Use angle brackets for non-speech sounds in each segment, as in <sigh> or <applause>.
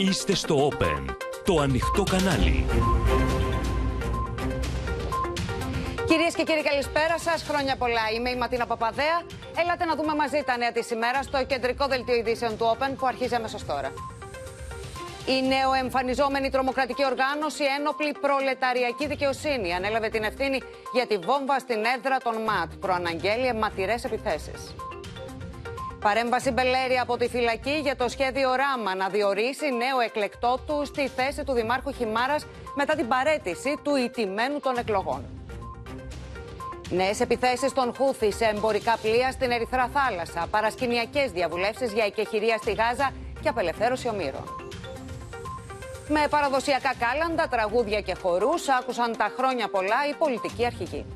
Είστε στο Open, το ανοιχτό κανάλι. Κυρίες και κύριοι καλησπέρα σας, χρόνια πολλά. Είμαι η Ματίνα Παπαδέα. Έλατε να δούμε μαζί τα νέα της ημέρας στο κεντρικό δελτίο ειδήσεων του Open που αρχίζει αμέσως τώρα. Η νεοεμφανιζόμενη τρομοκρατική οργάνωση Ένοπλη Προλεταριακή Δικαιοσύνη ανέλαβε την ευθύνη για τη βόμβα στην έδρα των ΜΑΤ. Προαναγγέλει αιματηρές επιθέσεις. Παρέμβαση Μπελέρη από τη φυλακή για το σχέδιο Ράμα να διορίσει νέο εκλεκτό του στη θέση του Δημάρχου Χιμάρας μετά την παρέτηση του ιτημένου των εκλογών. Νέες επιθέσεις των Χούθη σε εμπορικά πλοία στην Ερυθρά Θάλασσα, παρασκηνιακές διαβουλεύσεις για εκεχηρία στη Γάζα και απελευθέρωση ομήρων. Με παραδοσιακά κάλαντα, τραγούδια και χορούς άκουσαν τα χρόνια πολλά οι πολιτικοί αρχηγοί.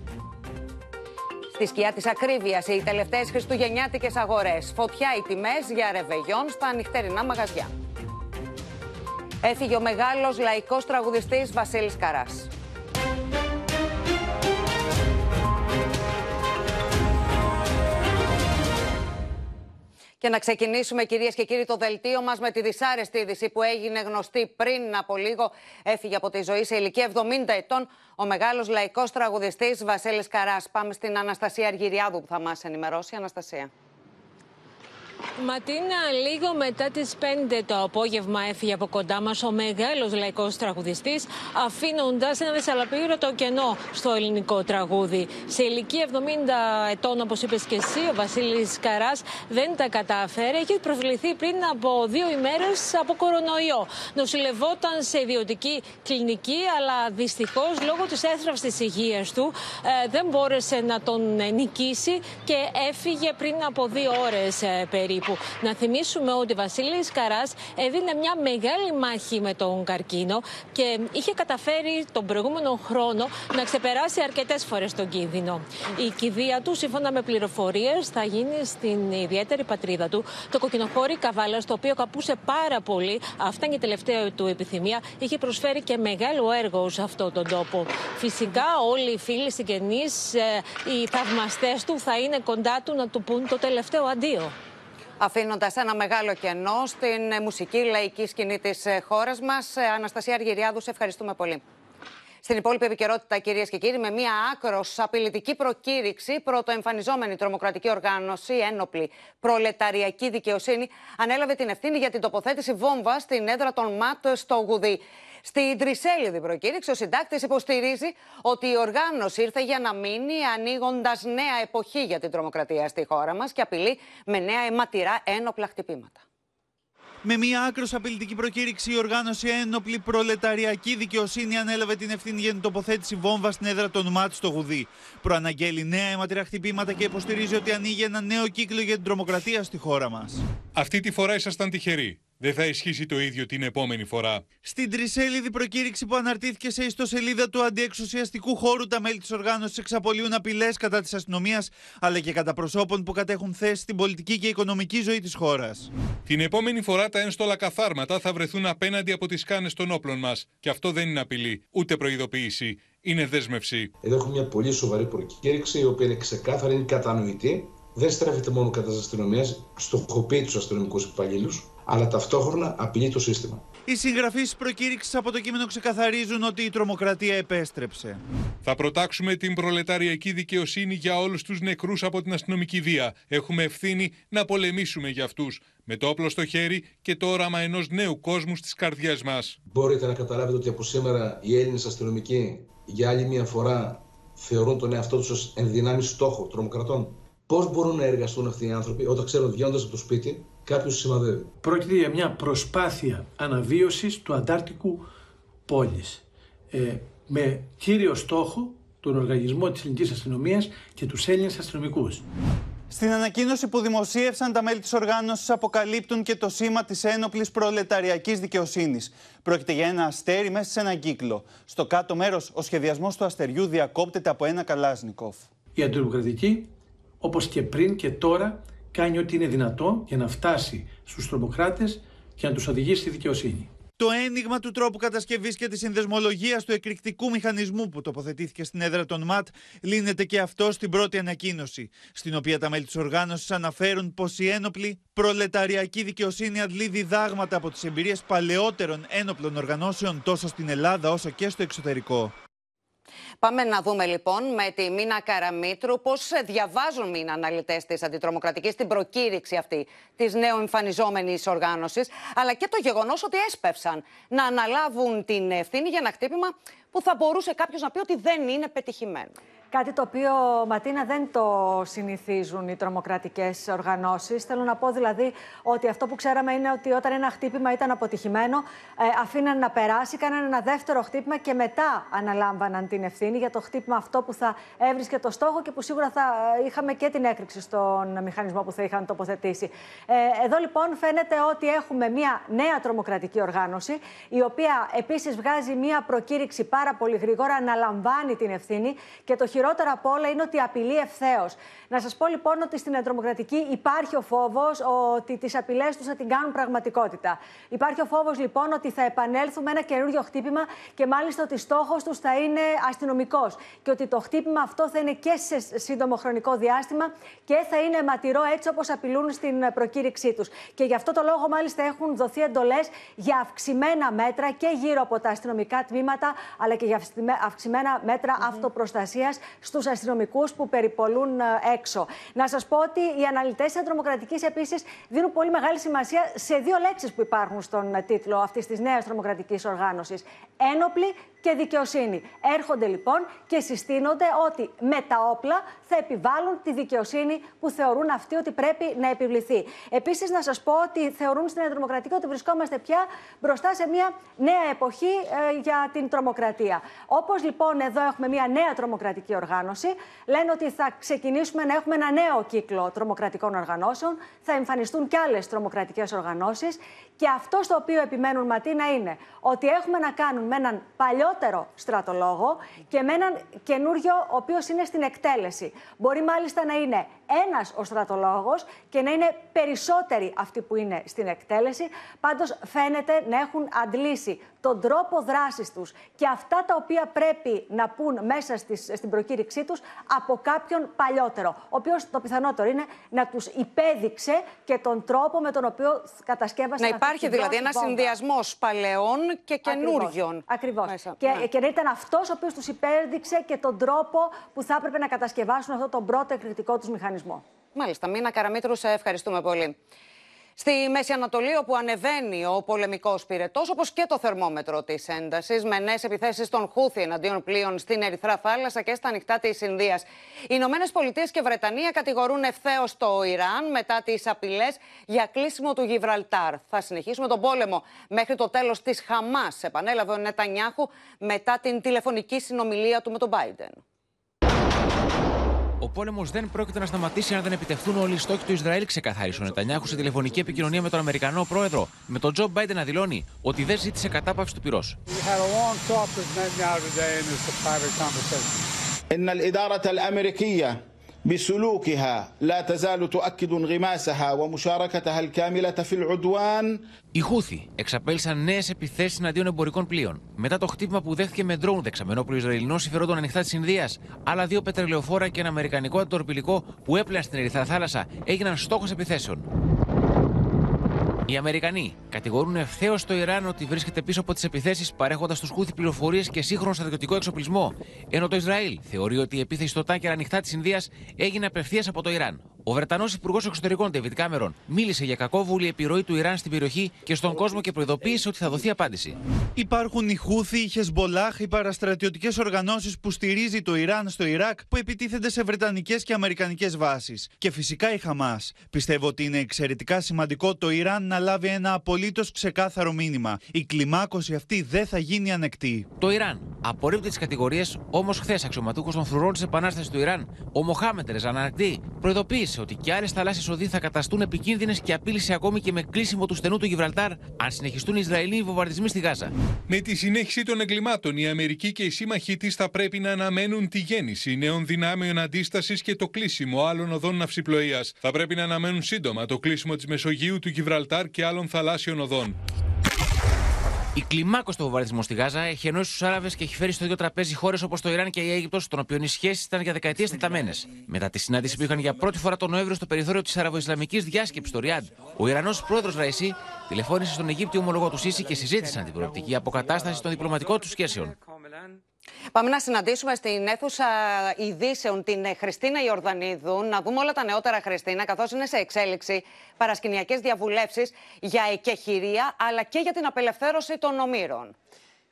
Στη σκιά της ακρίβειας οι τελευταίες χριστουγεννιάτικες αγορές. Φωτιά οι τιμές για ρεβεγιόν στα νυχτερινά μαγαζιά. Έφυγε ο μεγάλος λαϊκός τραγουδιστής Βασίλης Καράς. Και να ξεκινήσουμε, κυρίες και κύριοι, το δελτίο μας με τη δυσάρεστη είδηση που έγινε γνωστή πριν από λίγο. Έφυγε από τη ζωή σε ηλικία 70 ετών ο μεγάλος λαϊκός τραγουδιστής Βασίλης Καράς. Πάμε στην Αναστασία Αργυριάδου που θα μας ενημερώσει. Αναστασία. Ματίνα, λίγο μετά τις 5 το απόγευμα έφυγε από κοντά μας ο μεγάλος λαϊκός τραγουδιστής, αφήνοντας ένα δυσαλαπήρωτο κενό στο ελληνικό τραγούδι. Σε ηλικία 70 ετών, όπως είπες και εσύ, ο Βασίλης Καράς δεν τα κατάφερε. Έχει προβληθεί πριν από δύο ημέρες από κορονοϊό. Νοσηλευόταν σε ιδιωτική κλινική, αλλά δυστυχώς λόγω της έθραυστης υγείας του ε, δεν μπόρεσε να τον νικήσει και έφυγε πριν από δύο ώρες ε, περίπου. Να θυμίσουμε ότι ο Βασίλης Καράς έδινε μια μεγάλη μάχη με τον καρκίνο και είχε καταφέρει τον προηγούμενο χρόνο να ξεπεράσει αρκετές φορές τον κίνδυνο. Η κηδεία του, σύμφωνα με πληροφορίες, θα γίνει στην ιδιαίτερη πατρίδα του, το κοκκινοχώρι Καβάλας, το οποίο καπούσε πάρα πολύ. Αυτά είναι η τελευταία του επιθυμία. Είχε προσφέρει και μεγάλο έργο σε αυτόν τον τόπο. Φυσικά όλοι οι φίλοι συγγενείς, ε, οι θαυμαστές του θα είναι κοντά του να του πούν το τελευταίο αντίο αφήνοντας ένα μεγάλο κενό στην ε, μουσική λαϊκή σκηνή της ε, χώρας μας. Ε, Αναστασία Αργυριάδου, σε ευχαριστούμε πολύ. Στην υπόλοιπη επικαιρότητα, κυρίες και κύριοι, με μια άκρος απειλητική προκήρυξη, πρωτοεμφανιζόμενη τρομοκρατική οργάνωση, ένοπλη προλεταριακή δικαιοσύνη, ανέλαβε την ευθύνη για την τοποθέτηση βόμβα στην έδρα των ΜΑΤ στο Γουδί. Στην τρισέλιδη προκήρυξη, ο συντάκτης υποστηρίζει ότι η οργάνωση ήρθε για να μείνει, ανοίγοντας νέα εποχή για την τρομοκρατία στη χώρα μας και απειλεί με νέα αιματηρά ένοπλα χτυπήματα. Με μια άκρος απειλητική προκήρυξη, η οργάνωση Ένοπλη Προλεταριακή Δικαιοσύνη ανέλαβε την ευθύνη για την τοποθέτηση βόμβα στην έδρα των ΜΑΤ στο Γουδί. Προαναγγέλει νέα αιματηρά χτυπήματα και υποστηρίζει ότι ανοίγει ένα νέο κύκλο για την τρομοκρατία στη χώρα μας. Αυτή τη φορά ήσασταν τυχεροί. Δεν θα ισχύσει το ίδιο την επόμενη φορά. Στην τρισέλιδη προκήρυξη που αναρτήθηκε σε ιστοσελίδα του αντιεξουσιαστικού χώρου, τα μέλη της οργάνωσης εξαπολύουν απειλές κατά της αστυνομίας αλλά και κατά προσώπων που κατέχουν θέση στην πολιτική και οικονομική ζωή της χώρας. Την επόμενη φορά τα ένστολα καθάρματα θα βρεθούν απέναντι από τις κάνες των όπλων μας. Και αυτό δεν είναι απειλή, ούτε προειδοποίηση. Είναι δέσμευση. Εδώ έχουμε μια πολύ σοβαρή προκήρυξη, η οποία είναι ξεκάθαρη, είναι κατανοητή. Δεν στρέφεται μόνο κατά της αστυνομίας, στοχοποιεί τους αστυνομικούς υπαλλήλους αλλά ταυτόχρονα απειλεί το σύστημα. Οι συγγραφείς τη προκήρυξης από το κείμενο ξεκαθαρίζουν ότι η τρομοκρατία επέστρεψε. Θα προτάξουμε την προλεταριακή δικαιοσύνη για όλους τους νεκρούς από την αστυνομική βία. Έχουμε ευθύνη να πολεμήσουμε για αυτούς. Με το όπλο στο χέρι και το όραμα ενός νέου κόσμου στις καρδιές μας. Μπορείτε να καταλάβετε ότι από σήμερα οι Έλληνες αστυνομικοί για άλλη μια φορά θεωρούν τον εαυτό τους ως ενδυνάμει στόχο τρομοκρατών. Πώς μπορούν να εργαστούν αυτοί οι άνθρωποι όταν ξέρουν βγαίνοντας από το σπίτι κάποιος σημαδεύει. Πρόκειται για μια προσπάθεια αναβίωσης του Αντάρτικου πόλης ε, με κύριο στόχο τον οργανισμό της ελληνικής αστυνομίας και τους Έλληνες αστυνομικούς. Στην ανακοίνωση που δημοσίευσαν τα μέλη της οργάνωσης αποκαλύπτουν και το σήμα της ένοπλης προλεταριακής δικαιοσύνης. Πρόκειται για ένα αστέρι μέσα σε έναν κύκλο. Στο κάτω μέρος ο σχεδιασμός του αστεριού διακόπτεται από ένα καλάσνικοφ. Η αντιδημοκρατική, όπως και πριν και τώρα, κάνει ό,τι είναι δυνατό για να φτάσει στους τρομοκράτες και να τους οδηγήσει στη δικαιοσύνη. Το ένιγμα του τρόπου κατασκευής και της συνδεσμολογίας του εκρηκτικού μηχανισμού που τοποθετήθηκε στην έδρα των ΜΑΤ λύνεται και αυτό στην πρώτη ανακοίνωση, στην οποία τα μέλη της οργάνωσης αναφέρουν πως η ένοπλη προλεταριακή δικαιοσύνη αντλεί διδάγματα από τις εμπειρίες παλαιότερων ένοπλων οργανώσεων τόσο στην Ελλάδα όσο και στο εξωτερικό. Πάμε να δούμε λοιπόν με τη Μίνα Καραμίτρου πώς διαβάζουν οι αναλυτές της αντιτρομοκρατικής την προκήρυξη αυτή της νέου εμφανιζόμενης οργάνωσης, αλλά και το γεγονός ότι έσπευσαν να αναλάβουν την ευθύνη για ένα χτύπημα που θα μπορούσε κάποιος να πει ότι δεν είναι πετυχημένο. Κάτι το οποίο, Ματίνα, δεν το συνηθίζουν οι τρομοκρατικές οργανώσεις. Θέλω να πω δηλαδή ότι αυτό που ξέραμε είναι ότι όταν ένα χτύπημα ήταν αποτυχημένο, ε, αφήναν να περάσει, κάνανε ένα δεύτερο χτύπημα και μετά αναλάμβαναν την ευθύνη για το χτύπημα αυτό που θα έβρισκε το στόχο και που σίγουρα θα ε, είχαμε και την έκρηξη στον μηχανισμό που θα είχαν τοποθετήσει. Ε, εδώ λοιπόν φαίνεται ότι έχουμε μια νέα τρομοκρατική οργάνωση, η οποία επίσης βγάζει μια προκήρυξη πάρα πολύ γρήγορα, αναλαμβάνει την ευθύνη και το χειρότερο από όλα είναι ότι απειλεί ευθέως. Να σας πω λοιπόν ότι στην εντρομοκρατική υπάρχει ο φόβος ότι τις απειλές τους θα την κάνουν πραγματικότητα. Υπάρχει ο φόβος λοιπόν ότι θα επανέλθουν με ένα καινούριο χτύπημα και μάλιστα ότι στόχος τους θα είναι αστυνομικός. Και ότι το χτύπημα αυτό θα είναι και σε σύντομο χρονικό διάστημα και θα είναι αιματηρό έτσι όπως απειλούν στην προκήρυξή τους. Και γι' αυτό το λόγο μάλιστα έχουν δοθεί εντολές για αυξημένα μέτρα και γύρω από τα αστυνομικά τμήματα, αλλά και για αυξημένα μέτρα mm-hmm. αυτοπροστασίας στους αστυνομικούς που περιπολούν ε, έξω. Να σας πω ότι οι αναλυτές της τρομοκρατική επίσης δίνουν πολύ μεγάλη σημασία σε δύο λέξεις που υπάρχουν στον ε, τίτλο αυτής της νέας τρομοκρατικής οργάνωσης. Ένοπλη και δικαιοσύνη. Έρχονται λοιπόν και συστήνονται ότι με τα όπλα θα επιβάλλουν τη δικαιοσύνη που θεωρούν αυτοί ότι πρέπει να επιβληθεί. Επίσης, να σας πω ότι θεωρούν στην τρομοκρατική ότι βρισκόμαστε πια μπροστά σε μια νέα εποχή ε, για την τρομοκρατία. Όπως λοιπόν εδώ έχουμε μια νέα τρομοκρατική οργάνωση, λένε ότι θα ξεκινήσουμε να έχουμε ένα νέο κύκλο τρομοκρατικών οργανώσεων, θα εμφανιστούν και άλλες τρομοκρατικές οργανώσεις. Και αυτό στο οποίο επιμένουν Ματίνα είναι ότι έχουμε να κάνουμε με έναν παλιότερο στρατολόγο και με έναν καινούριο ο οποίος είναι στην εκτέλεση. Μπορεί μάλιστα να είναι ένας ο στρατολόγος και να είναι περισσότεροι αυτοί που είναι στην εκτέλεση. Πάντως φαίνεται να έχουν αντλήσει τον τρόπο δράσης τους και αυτά τα οποία πρέπει να πούν μέσα στις, στην προκήρυξή τους από κάποιον παλιότερο. Ο οποίος το πιθανότερο είναι να τους υπέδειξε και τον τρόπο με τον οποίο κατασκεύασαν Να υπάρχει δηλαδή ένας συνδυασμός παλαιών και καινούριων. Ακριβώς. Και, ναι. και να ήταν αυτός ο οποίος τους υπέδειξε και τον τρόπο που θα έπρεπε να κατασκευάσουν αυτό τον πρώτο εκρηκτικό τους μηχανισμό. Μάλιστα. Μίνα Καραμίτρου, σε ευχαριστούμε πολύ. Στη Μέση Ανατολή, όπου ανεβαίνει ο πολεμικός πυρετός, όπως και το θερμόμετρο της έντασης, με νέες επιθέσεις των Χούθη εναντίον πλοίων στην Ερυθρά Θάλασσα και στα ανοιχτά της Ινδίας. Οι Ηνωμένες Πολιτείες και Βρετανία κατηγορούν ευθέως το Ιράν μετά τις απειλές για κλείσιμο του Γιβραλτάρ. Θα συνεχίσουμε τον πόλεμο μέχρι το τέλος της Χαμάς, επανέλαβε ο Νετανιάχου μετά την τηλεφωνική συνομιλία του με τον Biden. Ο πόλεμος δεν πρόκειται να σταματήσει αν δεν επιτευχθούν όλοι οι στόχοι του Ισραήλ, ξεκαθάρισε ο Νετανιάχου σε τηλεφωνική επικοινωνία με τον Αμερικανό πρόεδρο, με τον Τζο Μπάιντεν να δηλώνει ότι δεν ζήτησε κατάπαυση του πυρός. بسلوكها لا تزال تؤكد انغماسها ومشاركتها الكاملة في العدوان Οι Χούθη εξαπέλυσαν νέε επιθέσει εναντίον εμπορικών πλοίων. Μετά το χτύπημα που δέχτηκε με ντρόουν δεξαμενόπλου Ισραηλινών συμφερόντων ανοιχτά τη Ινδία, άλλα δύο πετρελαιοφόρα και ένα αμερικανικό αντορπιλικό που έπλεαν στην Ερυθρά θάλασσα έγιναν στόχο επιθέσεων. Οι Αμερικανοί κατηγορούν ευθέως το Ιράν ότι βρίσκεται πίσω από τις επιθέσεις, παρέχοντας στους Χούθη πληροφορίες και σύγχρονο στρατιωτικό εξοπλισμό, ενώ το Ισραήλ θεωρεί ότι η επίθεση στο τάκερ ανοιχτά της Ινδίας έγινε απευθείας από το Ιράν. Ο Βρετανός Υπουργός Εξωτερικών, David Κάμερον, μίλησε για κακόβουλη επιρροή του Ιράν στην περιοχή και στον κόσμο και προειδοποίησε ότι θα δοθεί απάντηση. Υπάρχουν οι Χούθη, οι Χεσμπολάχ, οι παραστρατιωτικές οργανώσεις που στηρίζει το Ιράν στο Ιράκ που επιτίθενται σε βρετανικές και αμερικανικές βάσεις. Και φυσικά η Χαμάς. Πιστεύω ότι είναι εξαιρετικά σημαντικό το Ιράν να λάβει ένα απολύτως ξεκάθαρο μήνυμα. Η κλιμάκωση αυτή δεν θα γίνει ανεκτή. Το Ιράν απορρίπτει τις κατηγορίες, όμως χθες αξιωματούχος των φρουρών της Επανάστασης του Ιράν, ο Μοχάμετ Ρεζανακτή, προειδοποίησε ότι και άλλες θαλάσσιες οδοί θα καταστούν επικίνδυνες και απείλησε ακόμη και με κλείσιμο του στενού του Γιβραλτάρ αν συνεχιστούν οι Ισραηλοί βομβαρδισμοί στη Γάζα. Με τη συνέχιση των εγκλημάτων, η Αμερική και οι σύμμαχοί της θα πρέπει να αναμένουν τη γέννηση νέων δυνάμεων αντίστασης και το κλείσιμο άλλων οδών ναυσιπλοείας. Θα πρέπει να αναμένουν σύντομα το κλείσιμο της Μεσογείου, του Γιβραλτάρ και άλλων θαλάσσιων οδών. Η κλιμάκωση του βομβαρδισμού στη Γάζα έχει ενώσει τους Άραβες και έχει φέρει στο ίδιο τραπέζι χώρες όπως το Ιράν και η Αίγυπτος, των οποίων οι σχέσεις ήταν για δεκαετίες τεταμένες. Μετά τη συνάντηση που είχαν για πρώτη φορά τον Νοέμβριο στο περιθώριο της Αραβοϊσλαμικής διάσκεψης στο Ριάντ, ο Ιρανός πρόεδρος Ραϊσί τηλεφώνησε στον Αιγύπτιο ομολογό του Σίση και συζήτησαν την προοπτική αποκατάστασης των διπλωματικών του σχέσεων. Πάμε να συναντήσουμε στην αίθουσα ειδήσεων την Χριστίνα Ιορδανίδου, να δούμε όλα τα νεότερα Χριστίνα, καθώς είναι σε εξέλιξη παρασκηνιακές διαβουλεύσεις για εκεχηρία, αλλά και για την απελευθέρωση των ομήρων.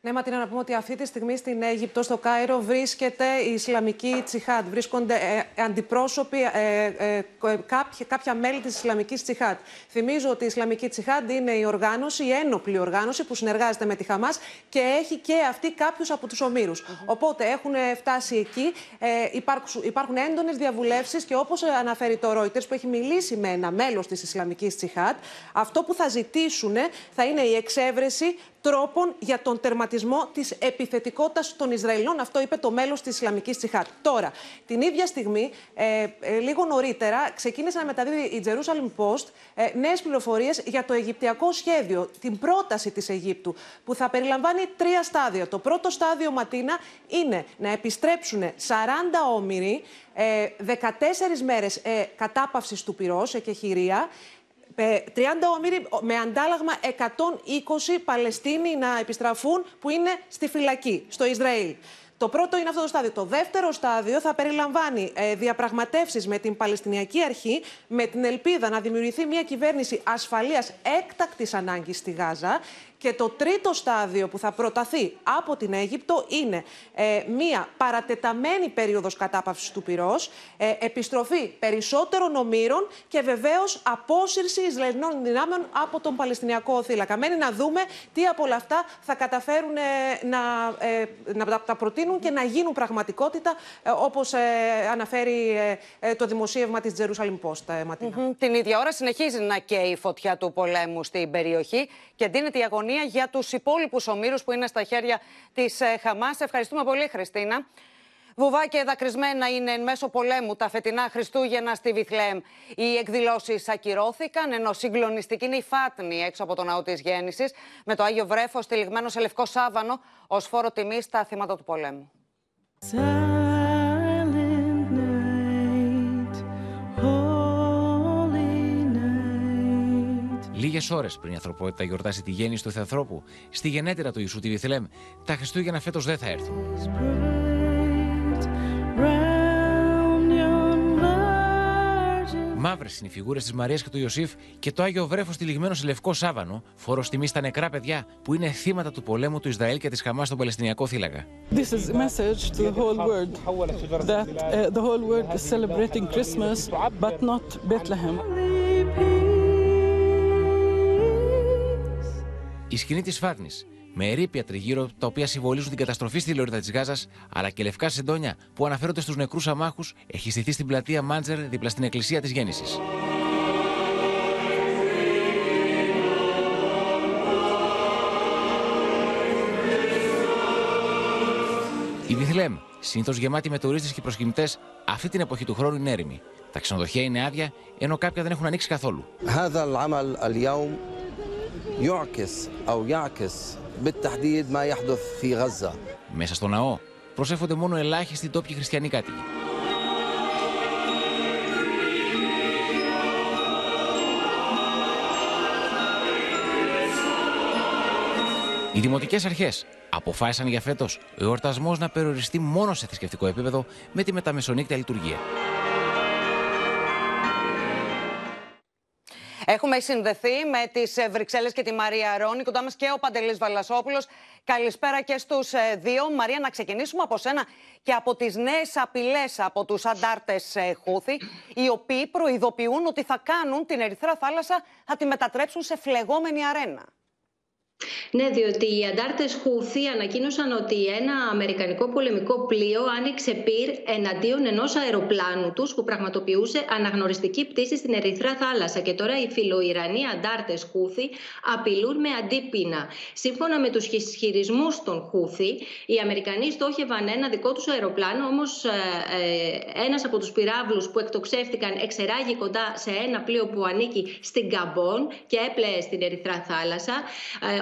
Ναι, Ματίνα, να πούμε ότι αυτή τη στιγμή στην Αίγυπτο, στο Κάιρο, βρίσκεται η Ισλαμική Τσιχάτ. Βρίσκονται ε, αντιπρόσωποι, ε, ε, κάποια, κάποια μέλη της Ισλαμικής Τσιχάτ. Θυμίζω ότι η Ισλαμική Τσιχάτ είναι η οργάνωση, η ένοπλη οργάνωση που συνεργάζεται με τη Χαμάς και έχει και αυτή κάποιους από τους ομήρους. Οπότε έχουν φτάσει εκεί. Ε, υπάρχουν, υπάρχουν έντονες διαβουλεύσεις και όπως αναφέρει το Reuters, που έχει μιλήσει με ένα μέλος της Ισλαμικής Τσιχάτ, αυτό που θα ζητήσουν θα είναι η εξέβρεση τρόπων για τον τερματισμό της επιθετικότητας των Ισραηλών. Αυτό είπε το μέλος της Ισλαμικής Τσιχάτ. Τώρα, την ίδια στιγμή, ε, ε, λίγο νωρίτερα, ξεκίνησε να μεταδίδει η Jerusalem Post ε, νέες πληροφορίες για το Αιγυπτιακό σχέδιο, την πρόταση της Αιγύπτου, που θα περιλαμβάνει τρία στάδια. Το πρώτο στάδιο, Ματίνα, είναι να επιστρέψουν 40 όμοιροι, ε, 14 μέρες ε, κατάπαυσης του πυρός, εκεχηρία, 30 ομήροι με αντάλλαγμα 120 Παλαιστίνοι να επιστραφούν που είναι στη φυλακή, στο Ισραήλ. Το πρώτο είναι αυτό το στάδιο. Το δεύτερο στάδιο θα περιλαμβάνει ε, διαπραγματεύσεις με την Παλαιστινιακή Αρχή με την ελπίδα να δημιουργηθεί μια κυβέρνηση ασφαλείας έκτακτης ανάγκης στη Γάζα και το τρίτο στάδιο που θα προταθεί από την Αίγυπτο είναι ε, μία παρατεταμένη περίοδος κατάπαυσης του πυρός, ε, επιστροφή περισσότερων ομήρων και βεβαίως απόσυρση Ισραηλινών δυνάμεων από τον Παλαιστινιακό θύλακα. Μένει να δούμε τι από όλα αυτά θα καταφέρουν ε, να, ε, να τα προτείνουν και να γίνουν πραγματικότητα, ε, όπως αναφέρει το δημοσίευμα της Jerusalem Post, Ματίνα. Mm -hmm. Την ίδια ώρα συνεχίζει να καίει η φωτιά του πολέμου στην περιοχή και δίνεται η αγωνία για τους υπόλοιπους ομήρους που είναι στα χέρια της ε, Χαμάς. Ευχαριστούμε πολύ, Χριστίνα. Βουβά και δακρυσμένα είναι εν μέσω πολέμου τα φετινά Χριστούγεννα στη Βιθλέμ. Οι εκδηλώσεις ακυρώθηκαν, ενώ συγκλονιστική είναι η Φάτνη έξω από τον ναό της Γέννησης, με το Άγιο Βρέφος τυλιγμένο σε λευκό σάβανο ως φόρο τιμής στα θύματα του πολέμου. Λίγες ώρες πριν η ανθρωπότητα γιορτάσει τη γέννηση του Θεανθρώπου, στη γενέτειρα του Ιησού τη Βιθλέμ, τα Χριστούγεννα φέτος δεν θα έρθουν. Μαύρες είναι οι φιγούρες της Μαρίας και του Ιωσήφ και το άγιο βρέφος τυλιγμένο σε λευκό σάβανο, φόρος τιμής στα νεκρά παιδιά που είναι θύματα του πολέμου του Ισραήλ και της Χαμάς στον Παλαιστινιακό θύλακα. This is a message to the whole world that uh, the whole world is celebrating Christmas, but not Bethlehem. Η σκηνή της Φάτνη, με ερήπια τριγύρω τα οποία συμβολίζουν την καταστροφή στη λωρίδα της Γάζας, αλλά και λευκά σεντόνια που αναφέρονται στους νεκρούς αμάχους, έχει στηθεί στην πλατεία Μάντζερ δίπλα στην εκκλησία της Γέννησης. Η Βιθλέμ, συνήθως γεμάτη με τουρίστες και προσκυνητές, αυτή την εποχή του χρόνου είναι έρημη. Τα ξενοδοχεία είναι άδεια, ενώ κάποια δεν έχουν ανοίξει καθόλου. يعكس أو يعكس بالتحديد ما يحدث في غزة. Μέσα στο ναό προσέφονται μόνο ελάχιστοι τόπιοι χριστιανοί κάτοικοι. Οι δημοτικέ αρχέ αποφάσισαν για φέτο ο εορτασμό να περιοριστεί μόνο σε θρησκευτικό επίπεδο με τη μεταμεσονύκτια λειτουργία. Έχουμε συνδεθεί με τις ε, Βρυξέλλες και τη Μαρία Ρόνι. Κοντά μας και ο Παντελής Βαλασόπουλος. Καλησπέρα και στους ε, δύο. Μαρία, να ξεκινήσουμε από σένα και από τις νέες απειλές από τους αντάρτες ε, Χούθη, οι οποίοι προειδοποιούν ότι θα κάνουν την Ερυθρά Θάλασσα, θα τη μετατρέψουν σε φλεγόμενη αρένα. Ναι, διότι οι αντάρτες Χούθη ανακοίνωσαν ότι ένα αμερικανικό πολεμικό πλοίο άνοιξε πυρ εναντίον ενός αεροπλάνου τους που πραγματοποιούσε αναγνωριστική πτήση στην Ερυθρά θάλασσα. Και τώρα οι φιλοϊρανοί αντάρτες Χούθη απειλούν με αντίπεινα. Σύμφωνα με τους ισχυρισμούς των Χούθη, οι Αμερικανοί στόχευαν ένα δικό τους αεροπλάνο, όμως ε, ε ένας από τους πυράβλους που εκτοξεύτηκαν εξεράγει κοντά σε ένα πλοίο που ανήκει στην Καμπόν και έπλεε στην Ερυθρά θάλασσα.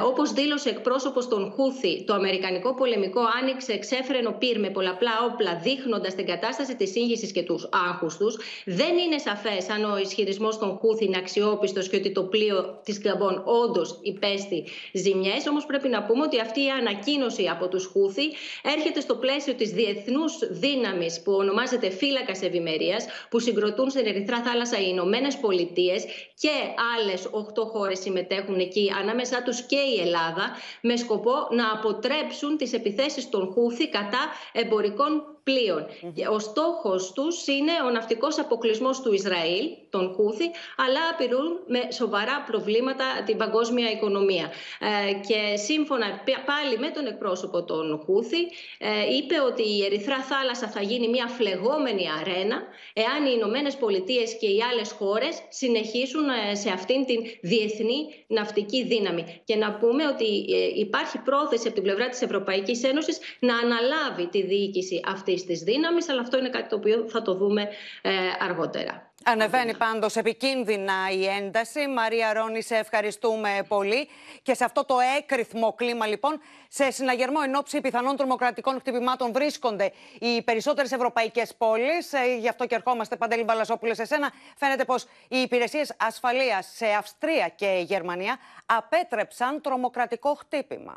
Ε, Όπως δήλωσε εκπρόσωπος των Χούθη, το Αμερικανικό πολεμικό άνοιξε εξέφρενο πυρ με πολλαπλά όπλα, δείχνοντας την κατάσταση της σύγχυσης και τους άγχους τους. Δεν είναι σαφές αν ο ισχυρισμός των Χούθη είναι αξιόπιστος και ότι το πλοίο της Γκαμπών όντως υπέστη ζημιές. Όμως πρέπει να πούμε ότι αυτή η ανακοίνωση από τους Χούθη έρχεται στο πλαίσιο της διεθνούς δύναμης που ονομάζεται Φύλακας Ευημερίας, που συγκροτούν στην Ερυθρά Θάλασσα οι Ηνωμένες Πολιτείες και άλλες 8 χώρες συμμετέχουν εκεί, ανάμεσά τους και η Ελλάδα, με σκοπό να αποτρέψουν τις επιθέσεις των Χούθη κατά εμπορικών πλοίων. Ο στόχος τους είναι ο ναυτικός αποκλεισμός του Ισραήλ, των Χούθη, αλλά απειλούν με σοβαρά προβλήματα την παγκόσμια οικονομία. Ε, και σύμφωνα πάλι με τον εκπρόσωπο των Χούθη, ε, είπε ότι η Ερυθρά θάλασσα θα γίνει μια φλεγόμενη αρένα εάν οι Ηνωμένες Πολιτείες και οι άλλες χώρες συνεχίσουν ε, σε αυτήν την διεθνή ναυτική δύναμη. Και να πούμε ότι υπάρχει πρόθεση από την πλευρά της Ευρωπαϊκής Ένωσης να αναλάβει τη διοίκηση αυτής της δύναμης, αλλά αυτό είναι κάτι το οποίο θα το δούμε ε, αργότερα. Ανεβαίνει πάντως επικίνδυνα η ένταση. Μαρία Ρόνη, σε ευχαριστούμε πολύ. Και σε αυτό το έκρηθμο κλίμα, λοιπόν, σε συναγερμό εν ώψη πιθανών τρομοκρατικών χτυπημάτων βρίσκονται οι περισσότερες ευρωπαϊκές πόλεις. Ε, γι' αυτό και ερχόμαστε, Παντέλη Μπαλασόπουλε, σε σένα. Φαίνεται πως οι υπηρεσίες ασφαλείας σε Αυστρία και Γερμανία απέτρεψαν τρομοκρατικό χτύπημα.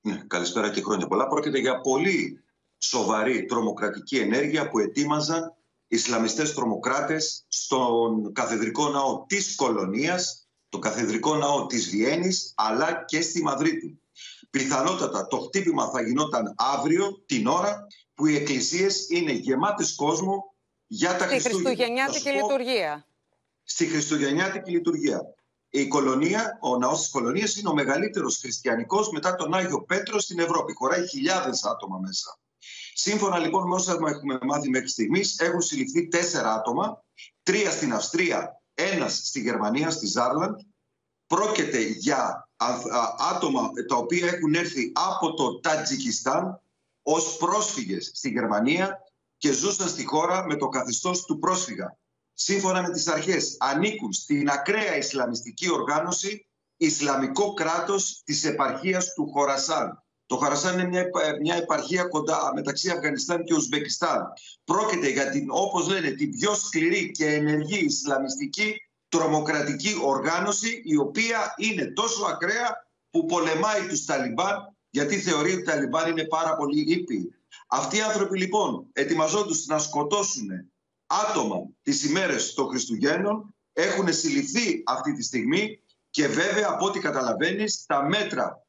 Ναι, καλησπέρα και χρόνια πολλά. Πρόκειται για πολύ σοβαρή τρομοκρατική ενέργεια που ετοίμαζαν Ισλαμιστές τρομοκράτες στον καθεδρικό ναό της Κολονίας, το καθεδρικό ναό της Βιέννης, αλλά και στη Μαδρίτη. Πιθανότατα το χτύπημα θα γινόταν αύριο, την ώρα που οι εκκλησίες είναι γεμάτες κόσμο για τα Στη Χριστουγεννιάτικη λειτουργία. Στη Χριστουγεννιάτικη λειτουργία. Η κολονία, ο ναός της Κολονίας είναι ο μεγαλύτερος χριστιανικός μετά τον Άγιο Πέτρο στην Ευρώπη. Χωράει χιλιάδες άτομα μέσα. Σύμφωνα λοιπόν με όσα έχουμε μάθει μέχρι στιγμής, έχουν συλληφθεί τέσσερα άτομα, τρία στην Αυστρία, ένας στη Γερμανία, στη Ζάρλαντ. Πρόκειται για άτομα τα οποία έχουν έρθει από το Τατζικιστάν ως πρόσφυγες στη Γερμανία και ζούσαν στη χώρα με το καθεστώς του πρόσφυγα. Σύμφωνα με τις αρχές ανήκουν στην ακραία Ισλαμιστική οργάνωση Ισλαμικό κράτος της επαρχίας του Χορασάν. Το Χαρασάν είναι μια, μια επαρχία κοντά μεταξύ Αφγανιστάν και Ουσμπεκιστάν. Πρόκειται για την, όπως λένε, την πιο σκληρή και ενεργή Ισλαμιστική τρομοκρατική οργάνωση η οποία είναι τόσο ακραία που πολεμάει τους Ταλιμπάν γιατί θεωρεί ότι οι Ταλιμπάν είναι πάρα πολύ ήπιοι. Αυτοί οι άνθρωποι λοιπόν ετοιμαζόντουσαν να σκοτώσουν άτομα τις ημέρες των Χριστουγέννων έχουν συλληφθεί αυτή τη στιγμή και βέβαια από ό,τι καταλαβαίνεις τα μέτρα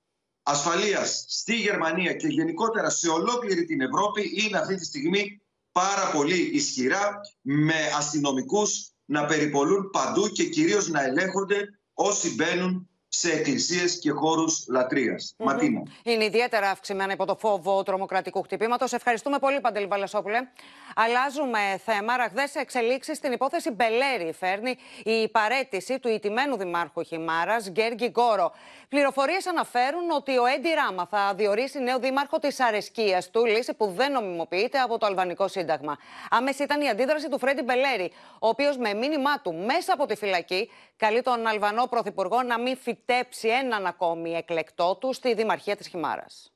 ασφαλείας στη Γερμανία και γενικότερα σε ολόκληρη την Ευρώπη είναι αυτή τη στιγμή πάρα πολύ ισχυρά με αστυνομικούς να περιπολούν παντού και κυρίως να ελέγχονται όσοι μπαίνουν σε εκκλησίες και χώρους λατρείας. Mm-hmm. Ματίνα. Είναι ιδιαίτερα αυξημένα υπό το φόβο τρομοκρατικού χτυπήματος. Ευχαριστούμε πολύ, Παντελή Βαλασόπουλε. Αλλάζουμε θέμα. Ραχδές εξελίξεις στην υπόθεση Μπελέρη φέρνει η παρέτηση του ηττημένου δημάρχου Χιμάρας, Γκέργη Γκόρο. Πληροφορίες αναφέρουν ότι ο Έντι Ράμα θα διορίσει νέο δήμαρχο της αρεσκίας του, λύση που δεν νομιμοποιείται από το Αλβανικό Σύνταγμα. Άμεση ήταν η αντίδραση του Φρέντι Μπελέρη, ο οποίος με μήνυμά του μέσα από τη φυλακή καλεί τον Αλβανό Πρωθυπουργό να μην φυτέψει έναν ακόμη εκλεκτό του στη Δημαρχία της Χιμάρας.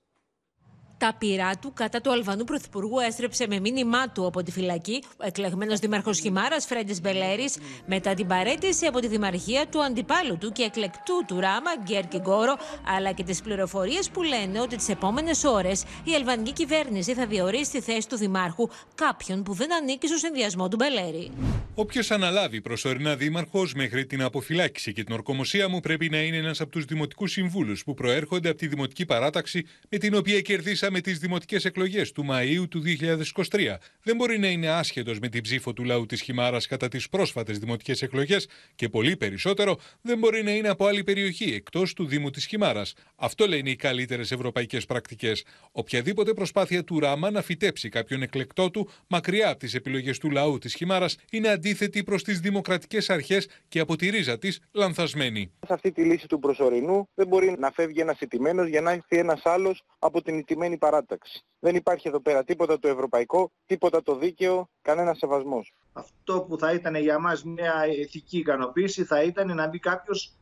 Τα πειρά του κατά του Αλβανού Πρωθυπουργού έστρεψε με μήνυμά του από τη φυλακή ο εκλεγμένος Δήμαρχος Χιμάρας Φρέντις Μπελέρης μετά την παρέτηση από τη Δημαρχία του αντιπάλου του και εκλεκτού του Ράμα Γκέρκι Γκόρο, αλλά και τις πληροφορίες που λένε ότι τις επόμενες ώρες η αλβανική κυβέρνηση θα διορίσει στη θέση του Δημάρχου κάποιον που δεν ανήκει στο συνδυασμό του Μπελέρη. Όποιος αναλάβει προσωρινά δήμαρχος μέχρι την αποφυλάκηση και την ορκομοσία μου πρέπει να είναι ένας από τους δημοτικούς συμβούλους που προέρχονται από τη δημοτική παράταξη με την οποία κερδίσαμε με τις δημοτικές εκλογές του Μαΐου του 2023. Δεν μπορεί να είναι άσχετος με την ψήφο του λαού της Χιμάρας κατά τις πρόσφατες δημοτικές εκλογές και πολύ περισσότερο δεν μπορεί να είναι από άλλη περιοχή εκτός του Δήμου της Χιμάρας. Αυτό λένε οι καλύτερες ευρωπαϊκές πρακτικές. Οποιαδήποτε προσπάθεια του Ράμα να φυτέψει κάποιον εκλεκτό του μακριά από τις επιλογές του λαού της Χιμάρας είναι αντίθετη προς τις δημοκρατικές αρχές και από τη ρίζα της λανθασμένη. Σε αυτή τη λύση του προσωρινού δεν μπορεί να φεύγει ένας ηττημένο για να έρθει ένας άλλος από την ηττημένη παράταξη. Δεν υπάρχει εδώ πέρα τίποτα το ευρωπαϊκό, τίποτα το δίκαιο, κανένα σεβασμός. Αυτό που θα ήταν για μας μια ηθική ικανοποίηση θα ήταν να μπει κάποιος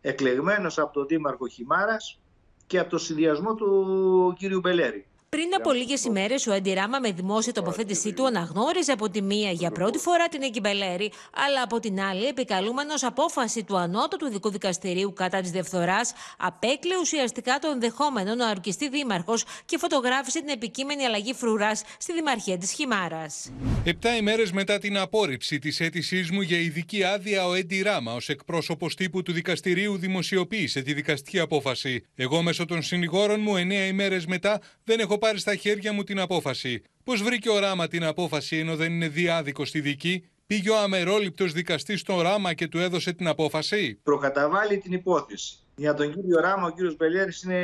εκλεγμένος από τον Δήμαρχο Χιμάρας και από το συνδυασμό του κύριου Μπελέρη. Πριν από λίγες ημέρες, ο Αντιράμα με δημόσια τοποθέτησή του αναγνώριζε από τη μία για πρώτη φορά την Εγκυμπελέρη, αλλά από την άλλη, επικαλούμενος απόφαση του Ανώτατου Ειδικού Δικαστηρίου κατά της Δευθορά, απέκλειε ουσιαστικά το ενδεχόμενο να ορκιστεί δήμαρχος και φωτογράφησε την επικείμενη αλλαγή φρουράς στη Δημαρχία της Χιμάρας. Επτά ημέρες μετά την απόρριψη της αίτησής μου για ειδική άδεια, ο Έντι Ράμα, ως εκπρόσωπος τύπου του δικαστηρίου, δημοσιοποίησε τη δικαστική απόφαση. Εγώ, μέσω των συνηγόρων μου, εννέα ημέρες μετά, δεν έχω πάρει στα χέρια μου την απόφαση. Πώς βρήκε ο Ράμα την απόφαση ενώ δεν είναι διάδικος στη δική, πήγε ο αμερόληπτος δικαστής στον Ράμα και του έδωσε την απόφαση; Προκαταβάλει την υπόθεση. Για τον κύριο Ράμα, ο κύριος Μπελιέρης είναι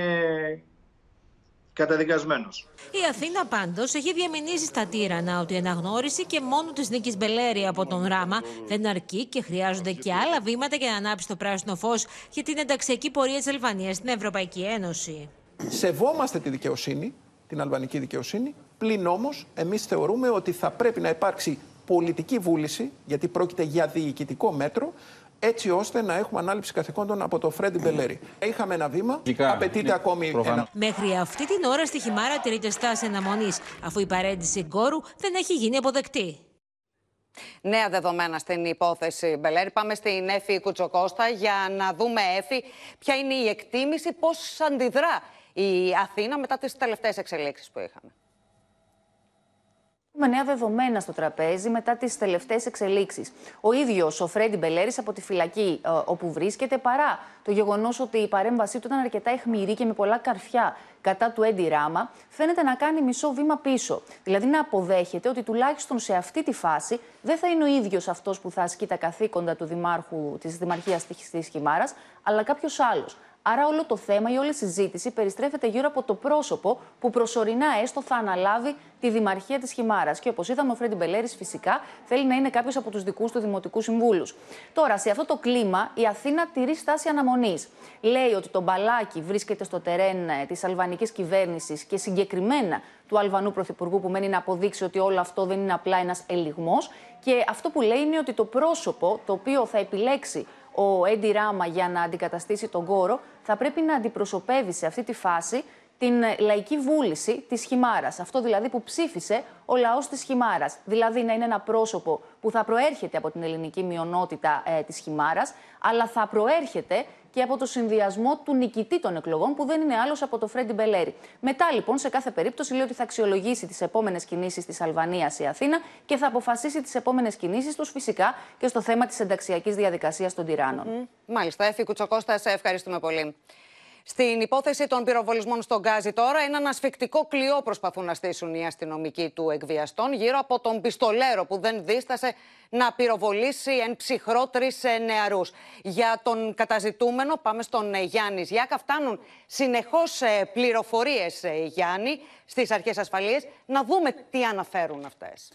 καταδικασμένος. Η Αθήνα πάντως έχει διαμηνήσει στα τύρανα ότι η αναγνώριση και μόνο της νίκης Μπελέρη από τον Ράμα δεν αρκεί και χρειάζονται και άλλα βήματα για να ανάψει το πράσινο φως για την ενταξιακή πορεία της Αλβανίας στην Ευρωπαϊκή Ένωση. Σεβόμαστε τη δικαιοσύνη, την αλβανική δικαιοσύνη. Πλην όμως, εμείς θεωρούμε ότι θα πρέπει να υπάρξει πολιτική βούληση, γιατί πρόκειται για διοικητικό μέτρο, έτσι ώστε να έχουμε ανάληψη καθηκόντων από το Φρέντι Μπελέρη. Είχαμε ένα βήμα, απαιτείται ακόμη ένα. Μέχρι αυτή την ώρα στη Χιμάρα τηρείται στάση αναμονής, αφού η παρέντηση γκόρου δεν έχει γίνει αποδεκτή. Νέα δεδομένα στην υπόθεση Μπελέρη. Πάμε στην Έφη Κουτσοκώστα για να δούμε, Έφη, ποια είναι η εκτίμηση, πώς αντιδρά η Αθήνα μετά τις τελευταίες εξελίξεις που είχαμε. Έχουμε νέα δεδομένα στο τραπέζι μετά τις τελευταίες εξελίξεις. Ο ίδιος ο Φρέντι Μπελέρης από τη φυλακή ε, όπου βρίσκεται, παρά το γεγονός ότι η παρέμβασή του ήταν αρκετά αιχμηρή και με πολλά καρφιά κατά του Έντι Ράμα, φαίνεται να κάνει μισό βήμα πίσω. Δηλαδή να αποδέχεται ότι τουλάχιστον σε αυτή τη φάση δεν θα είναι ο ίδιος αυτός που θα ασκεί τα καθήκοντα του Δημάρχου της Δημαρχίας της Χιμάρας, αλλά κάποιος άλλος. Άρα όλο το θέμα ή όλη η συζήτηση περιστρέφεται γύρω από το πρόσωπο που προσωρινά έστω θα αναλάβει τη Δημαρχία της Χιμάρας. Και όπως είδαμε, ο Φρέντι Μπελέρης φυσικά θέλει να είναι κάποιος από τους δικούς του δημοτικού συμβούλους. Τώρα, σε αυτό το κλίμα, η Αθήνα τηρεί στάση αναμονής. Λέει ότι το μπαλάκι βρίσκεται στο τερέν ε, της αλβανικής κυβέρνησης και συγκεκριμένα του Αλβανού Πρωθυπουργού, που μένει να αποδείξει ότι όλο αυτό δεν είναι απλά ένας ελιγμός. Και αυτό που λέει είναι ότι το πρόσωπο το οποίο θα επιλέξει ο Έντι Ράμα για να αντικαταστήσει τον κόρο, θα πρέπει να αντιπροσωπεύει σε αυτή τη φάση την λαϊκή βούληση της Χιμάρας. Αυτό δηλαδή που ψήφισε ο λαός της Χιμάρας. Δηλαδή να είναι ένα πρόσωπο που θα προέρχεται από την ελληνική μειονότητα ε, της Χιμάρας, αλλά θα προέρχεται και από το συνδυασμό του νικητή των εκλογών, που δεν είναι άλλος από το Φρέντι Μπελέρη. Μετά, λοιπόν, σε κάθε περίπτωση, λέει ότι θα αξιολογήσει τις επόμενες κινήσεις της Αλβανίας η Αθήνα και θα αποφασίσει τις επόμενες κινήσεις τους, φυσικά και στο θέμα της ενταξιακής διαδικασίας των τυράννων. Mm. Μάλιστα, Εφη Κουτσοκώστας, σε ευχαριστούμε πολύ. Στην υπόθεση των πυροβολισμών στον Γκάζι τώρα, έναν ασφικτικό κλειό προσπαθούν να στήσουν οι αστυνομικοί του εκβιαστών γύρω από τον πιστολέρο που δεν δίστασε να πυροβολήσει εν ψυχρό τρει ε, νεαρούς. Για τον καταζητούμενο, πάμε στον ε, Γιάννη Γιάκα. Φτάνουν συνεχώς ε, πληροφορίες, Γιάννη, στις αρχές ασφαλείας. Να δούμε τι αναφέρουν αυτές.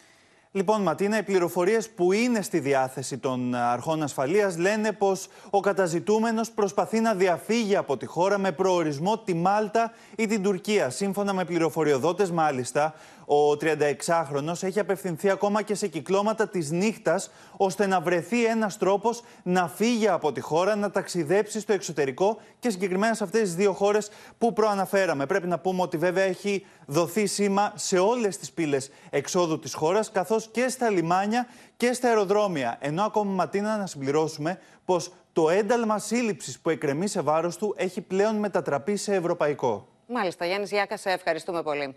Λοιπόν, Ματίνα, οι πληροφορίες που είναι στη διάθεση των αρχών ασφαλείας λένε πως ο καταζητούμενος προσπαθεί να διαφύγει από τη χώρα με προορισμό τη Μάλτα ή την Τουρκία. Σύμφωνα με πληροφοριοδότες, μάλιστα, ο 36χρονος έχει απευθυνθεί ακόμα και σε κυκλώματα της νύχτας ώστε να βρεθεί ένας τρόπος να φύγει από τη χώρα, να ταξιδέψει στο εξωτερικό και συγκεκριμένα σε αυτές τις δύο χώρες που προαναφέραμε. Πρέπει να πούμε ότι βέβαια έχει δοθεί σήμα σε όλες τις πύλες εξόδου της χώρας καθώς και στα λιμάνια και στα αεροδρόμια. Ενώ ακόμα Ματίνα να συμπληρώσουμε πως το ένταλμα σύλληψης που εκκρεμεί σε βάρος του έχει πλέον μετατραπεί σε ευρωπαϊκό. Μάλιστα, Γιάννης Γιάκας, σε ευχαριστούμε πολύ.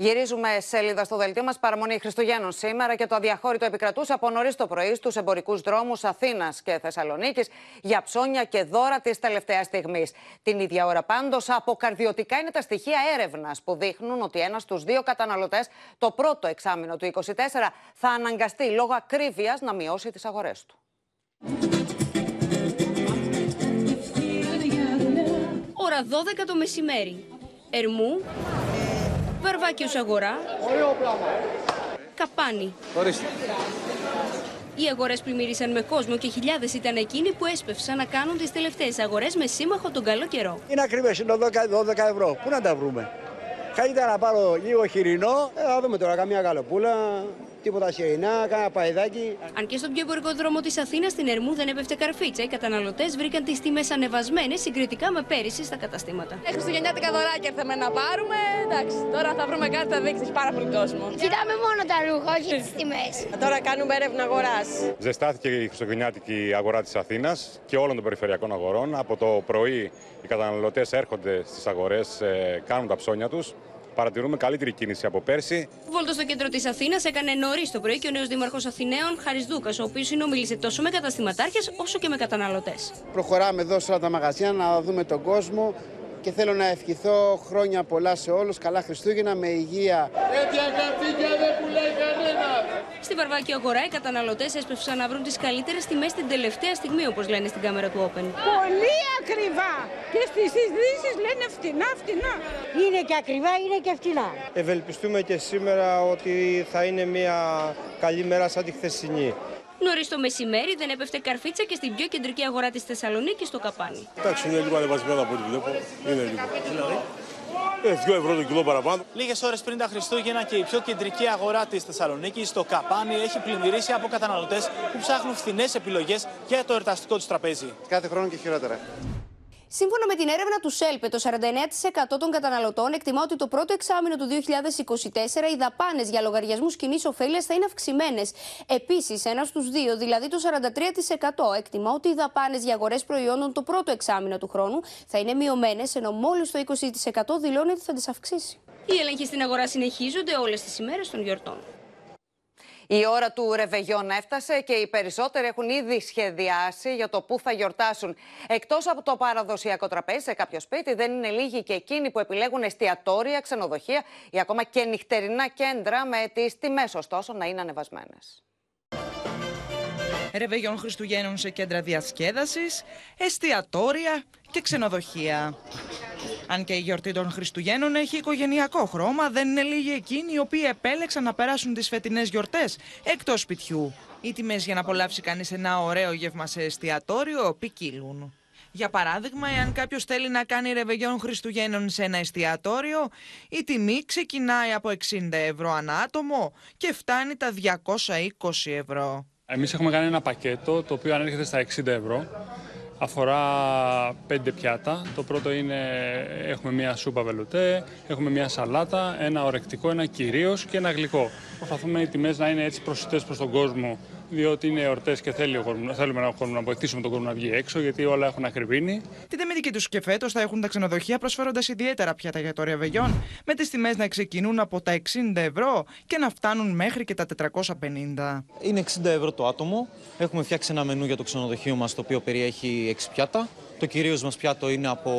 Γυρίζουμε σελίδα στο δελτίο μας. Παραμονή Χριστουγέννων σήμερα και το αδιαχώρητο επικρατούσε από νωρίς το πρωί στους εμπορικούς δρόμους Αθήνας και Θεσσαλονίκης για ψώνια και δώρα της τελευταίας στιγμής. Την ίδια ώρα πάντως, αποκαρδιωτικά είναι τα στοιχεία έρευνας που δείχνουν ότι ένας στους δύο καταναλωτές το πρώτο εξάμεινο του 2024 θα αναγκαστεί λόγω ακρίβειας να μειώσει τις αγορές του. Ώρα 12 το μεσημέρι. Ερμού, Βαρβάκιος Αγορά. Καπάνι. Ορίστε. Οι αγορές πλημμύρισαν με κόσμο και χιλιάδες ήταν εκείνοι που έσπευσαν να κάνουν τις τελευταίες αγορές με σύμμαχο τον καλό καιρό. Είναι ακριβές, είναι 12 ευρώ. Πού να τα βρούμε; Καλύτερα να πάρω λίγο χοιρινό, ε, θα δούμε τώρα καμία καλοπούλα, τίποτα σιρινά, κάνα παϊδάκι. Αν και στον πιο εμπορικό δρόμο της Αθήνας, στην Ερμού δεν έπεφτε καρφίτσα, οι καταναλωτές βρήκαν τις τιμές ανεβασμένες συγκριτικά με πέρυσι στα καταστήματα. Ε, Χριστουγεννιάτικα δωράκια ήρθαμε να πάρουμε. Εντάξει, τώρα θα βρούμε κάτι θα δείξει πάρα πολύ κόσμο. Κοιτάμε μόνο τα ρούχα, όχι τις τιμές. Τώρα κάνουμε έρευνα αγοράς. Ζεστάθηκε η Χριστουγεννιάτικη αγορά της Αθήνας και όλων των περιφερειακών αγορών. Από το πρωί οι καταναλωτές έρχονται στις αγορές, κάνουν τα ψώνια τους. Παρατηρούμε καλύτερη κίνηση από πέρσι. Βόλτος στο κέντρο της Αθήνας έκανε νωρίς το πρωί και ο νέος Δήμαρχος Αθηναίων, Χαρισδούκα, ο οποίος συνομίλησε τόσο με καταστηματάρχες όσο και με καταναλωτές. Προχωράμε εδώ σε όλα τα μαγαζιά να δούμε τον κόσμο και θέλω να ευχηθώ χρόνια πολλά σε όλους, καλά Χριστούγεννα με υγεία. Τέτοια κατσίκια δεν πουλάει κανένας. Στην Βαρβάκη αγορά οι καταναλωτές έσπευσαν να βρουν τις καλύτερες τιμές την τελευταία στιγμή, όπως λένε στην κάμερα του Open. Πολύ ακριβά. Και στις ειδήσει λένε φτηνά, φτηνά. Είναι και ακριβά, είναι και φτηνά. Ευελπιστούμε και σήμερα ότι θα είναι μια καλή μέρα σαν τη χθεσινή. Νωρίς το μεσημέρι δεν έπεφτε καρφίτσα και στην πιο κεντρική αγορά της Θεσσαλονίκης, στο Καπάνι. Εντάξει, είναι λίγο ανεβασμένο από ό,τι βλέπω. Είναι λίγο. Ε, 2 ευρώ το κιλό παραπάνω. Λίγες ώρες πριν τα Χριστούγεννα και η πιο κεντρική αγορά της Θεσσαλονίκης, το Καπάνι, έχει πλημμυρίσει από καταναλωτές που ψάχνουν φθηνές επιλογές για το εορταστικό τους τραπέζι. Κάθε χρόνο και χειρότερα. Σύμφωνα με την έρευνα του ΣΕΛΠΕ, το 49% των καταναλωτών εκτιμά ότι το πρώτο εξάμεινο του 2024 οι δαπάνες για λογαριασμούς κοινής ωφέλειας θα είναι αυξημένες. Επίσης, ένας στους δύο, δηλαδή το 43%, εκτιμά ότι οι δαπάνες για αγορές προϊόντων το πρώτο εξάμεινο του χρόνου θα είναι μειωμένες, ενώ μόλις το 20% δηλώνει ότι θα τις αυξήσει. Οι έλεγχοι στην αγορά συνεχίζονται όλες τις ημέρες των γιορτών. Η ώρα του Ρεβεγιόν έφτασε και οι περισσότεροι έχουν ήδη σχεδιάσει για το πού θα γιορτάσουν. Εκτός από το παραδοσιακό τραπέζι σε κάποιο σπίτι, δεν είναι λίγοι και εκείνοι που επιλέγουν εστιατόρια, ξενοδοχεία ή ακόμα και νυχτερινά κέντρα με τις τιμές ωστόσο να είναι ανεβασμένες. Ρεβεγιόν Χριστουγέννων σε κέντρα διασκέδασης, εστιατόρια και ξενοδοχεία. Αν και η γιορτή των Χριστουγέννων έχει οικογενειακό χρώμα, δεν είναι λίγοι εκείνοι οι οποίοι επέλεξαν να περάσουν τις φετινές γιορτές εκτός σπιτιού. Οι τιμές για να απολαύσει κανείς ένα ωραίο γεύμα σε εστιατόριο ποικίλουν. Για παράδειγμα, εάν κάποιος θέλει να κάνει ρεβεγιόν Χριστουγέννων σε ένα εστιατόριο, η τιμή ξεκινάει από 60 ευρώ ανά άτομο και φτάνει τα 220 ευρώ. Εμείς έχουμε κάνει ένα πακέτο το οποίο ανέρχεται στα 60 ευρώ. Αφορά πέντε πιάτα. Το πρώτο είναι έχουμε μια σούπα βελουτέ, έχουμε μια σαλάτα, ένα ορεκτικό, ένα κυρίως και ένα γλυκό. Προσπαθούμε οι τιμές να είναι έτσι προσιτές προς τον κόσμο διότι είναι εορτές και θέλει ο κόσμος, θέλουμε να, να βοηθήσουμε τον κόσμο να βγει έξω, γιατί όλα έχουν ακριβήνει. Την τεμητική τους και φέτος θα έχουν τα ξενοδοχεία προσφέροντας ιδιαίτερα πιάτα για το ρεβεγιόν, με τις τιμές να ξεκινούν από τα 60 ευρώ και να φτάνουν μέχρι και τα 450. Είναι 60 ευρώ το άτομο. Έχουμε φτιάξει ένα μενού για το ξενοδοχείο μας, το οποίο περιέχει 6 πιάτα. Το κυρίως μας πιάτο είναι από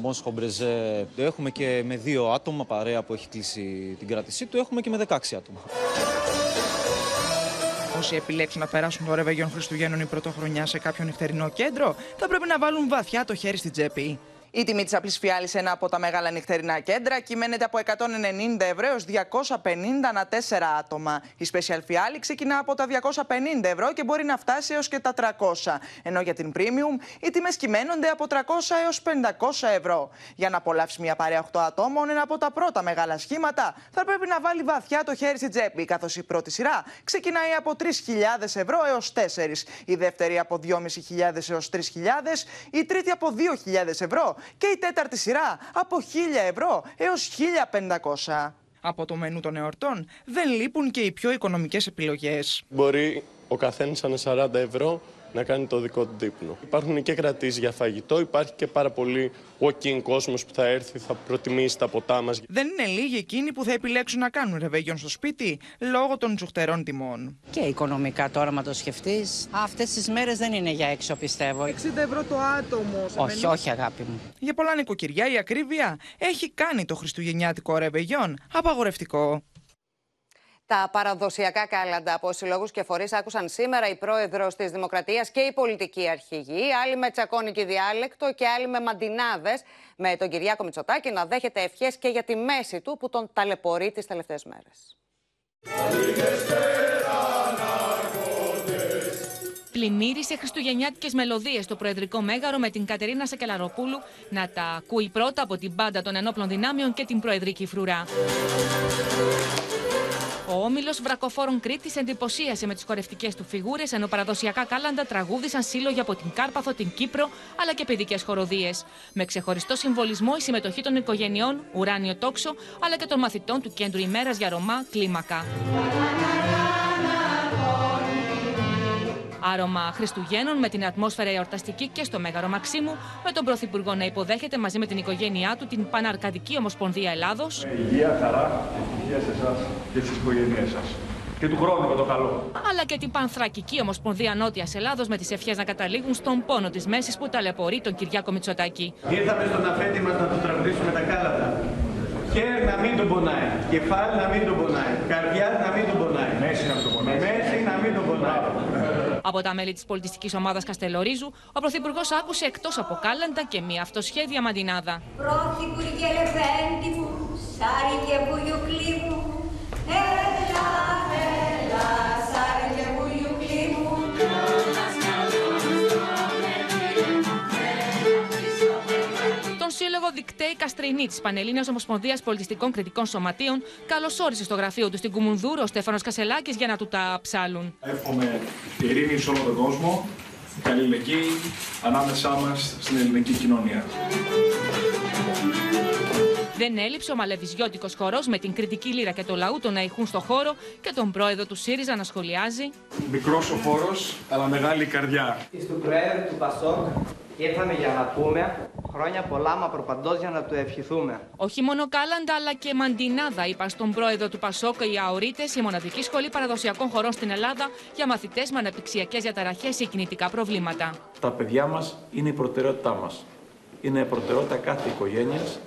Μόσχο Μπρεζέ. Έχουμε και με δύο άτομα παρέα που έχει κλείσει την κράτησή του. Έχουμε και με 16 άτομα. Όσοι επιλέξουν να περάσουν το ρεβεγιόν Χριστουγέννων ή Πρωτοχρονιά σε κάποιο νυχτερινό κέντρο, θα πρέπει να βάλουν βαθιά το χέρι στην τσέπη. Η τιμή της απλής φιάλης σε ένα από τα μεγάλα νυχτερινά κέντρα κυμαίνεται από 190 ευρώ έως 250 ανά 4 άτομα. Η special φιάλη ξεκινά από τα 250 ευρώ και μπορεί να φτάσει έως και τα 300. Ενώ για την premium οι τιμές κυμαίνονται από 300 έως 500 ευρώ. Για να απολαύσει μια παρέα 8 ατόμων, ένα από τα πρώτα μεγάλα σχήματα θα πρέπει να βάλει βαθιά το χέρι στην τσέπη, καθώς η πρώτη σειρά ξεκινάει από 3.000 ευρώ έως 4. Η δεύτερη από 2.500 έως 3.000, η τρίτη από 2.000 ευρώ και η τέταρτη σειρά από 1000 ευρώ έως 1500. Από το μενού των εορτών δεν λείπουν και οι πιο οικονομικές επιλογές. Μπορεί ο καθένας ανά 40 ευρώ να κάνει το δικό του δείπνο. Υπάρχουν και κρατήσει για φαγητό, υπάρχει και πάρα πολύ walk-in κόσμος που θα έρθει, θα προτιμήσει τα ποτά μας. Δεν είναι λίγοι εκείνοι που θα επιλέξουν να κάνουν ρεβέγιον στο σπίτι λόγω των τσουχτερών τιμών. Και οικονομικά τώρα, μα το σκεφτείς. Αυτές τις μέρες δεν είναι για έξω, πιστεύω. 60 ευρώ το άτομο. Όχι, μενού. όχι, αγάπη μου. Για πολλά νοικοκυριά η ακρίβεια έχει κάνει το χριστουγεννιάτικο ρεβεγιόν απαγορευτικό. Τα παραδοσιακά κάλαντα από συλλόγους και φορείς άκουσαν σήμερα η πρόεδρος της Δημοκρατίας και η πολιτική αρχηγοί, άλλοι με τσακώνικη διάλεκτο και άλλοι με μαντινάδες, με τον Κυριάκο Μητσοτάκη να δέχεται ευχές και για τη μέση του που τον ταλαιπωρεί τις τελευταίες μέρες. Πλημμύρισε χριστουγεννιάτικες μελωδίες στο Προεδρικό Μέγαρο με την Κατερίνα Σακελαροπούλου να τα ακούει πρώτα από την μπάντα των ενόπλων δυνάμεων και την Προεδρική Φρουρά. Ο Ο όμιλος βρακοφόρων Κρήτης εντυπωσίασε με τις χορευτικές του φιγούρες, ενώ παραδοσιακά κάλαντα τραγούδισαν σύλλογοι από την Κάρπαθο, την Κύπρο, αλλά και παιδικές χοροδίες. Με ξεχωριστό συμβολισμό η συμμετοχή των οικογενειών, ουράνιο τόξο, αλλά και των μαθητών του κέντρου ημέρας για Ρωμά, κλίμακα. Άρωμα Χριστουγέννων με την ατμόσφαιρα εορταστική και στο Μέγαρο Μαξίμου, με τον Πρωθυπουργό να υποδέχεται μαζί με την οικογένειά του την Παναρκαδική Ομοσπονδία Ελλάδος. Υγεία, χαρά και ευτυχία σε εσάς και στις οικογένειές σας. Και του χρόνου με το καλό. Αλλά και την Πανθρακική Ομοσπονδία Νότιας Ελλάδος με τις ευχές να καταλήγουν στον πόνο της μέσης που ταλαιπωρεί τον Κυριάκο Μητσοτάκη. Ήρθαμε στον αφέντη μας να του τραγουδήσουμε τα κάλατα. Χέρι να μην τον πονάει. Κεφάλι να μην τον πονάει. Καρδιά να μην τον πονάει. Μέση να τον πονάει. Μέση να μην τον πονάει. Από τα μέλη της πολιτιστικής ομάδας Καστελορίζου, ο Πρωθυπουργός άκουσε εκτός από κάλαντα και μία αυτοσχέδια μαντινάδα. Πρωθυπουργέ Λεφέντη μου, σάρι και βουλιουκλή μου, έλα, έλα, Τον σύλλογο Δικτέη Καστρινή τη Πανελλήνια Ομοσπονδίας Πολιτιστικών Κριτικών Σωματείων καλωσόρισε στο γραφείο του στην Κουμουνδούρο ο Στέφανος Κασελάκης για να του τα ψάλουν. Εύχομαι ειρήνη σε όλο τον κόσμο, αλληλεγγύη ανάμεσά μας στην ελληνική κοινωνία. Δεν έλειψε ο μαλεβιζιώτικο χορός με την κριτική λύρα και το λαού τον να ηχούν στο χώρο και τον πρόεδρο του ΣΥΡΙΖΑ να σχολιάζει. Μικρός ο φόρο, αλλά μεγάλη η καρδιά. Του Προέδρου του Πασόκ ήρθαμε για να πούμε χρόνια πολλά μα προπαντός για να του ευχηθούμε. Όχι μόνο κάλαντα αλλά και μαντινάδα, είπαν στον πρόεδρο του Πασόκ οι Αωρίτε, η μοναδική σχολή παραδοσιακών χωρών στην Ελλάδα για μαθητές με αναπτυξιακέ διαταραχές ή κινητικά προβλήματα. Τα παιδιά μας είναι η προτεραιότητά μας. Είναι η προτεραιότητα κάθε οικογένειας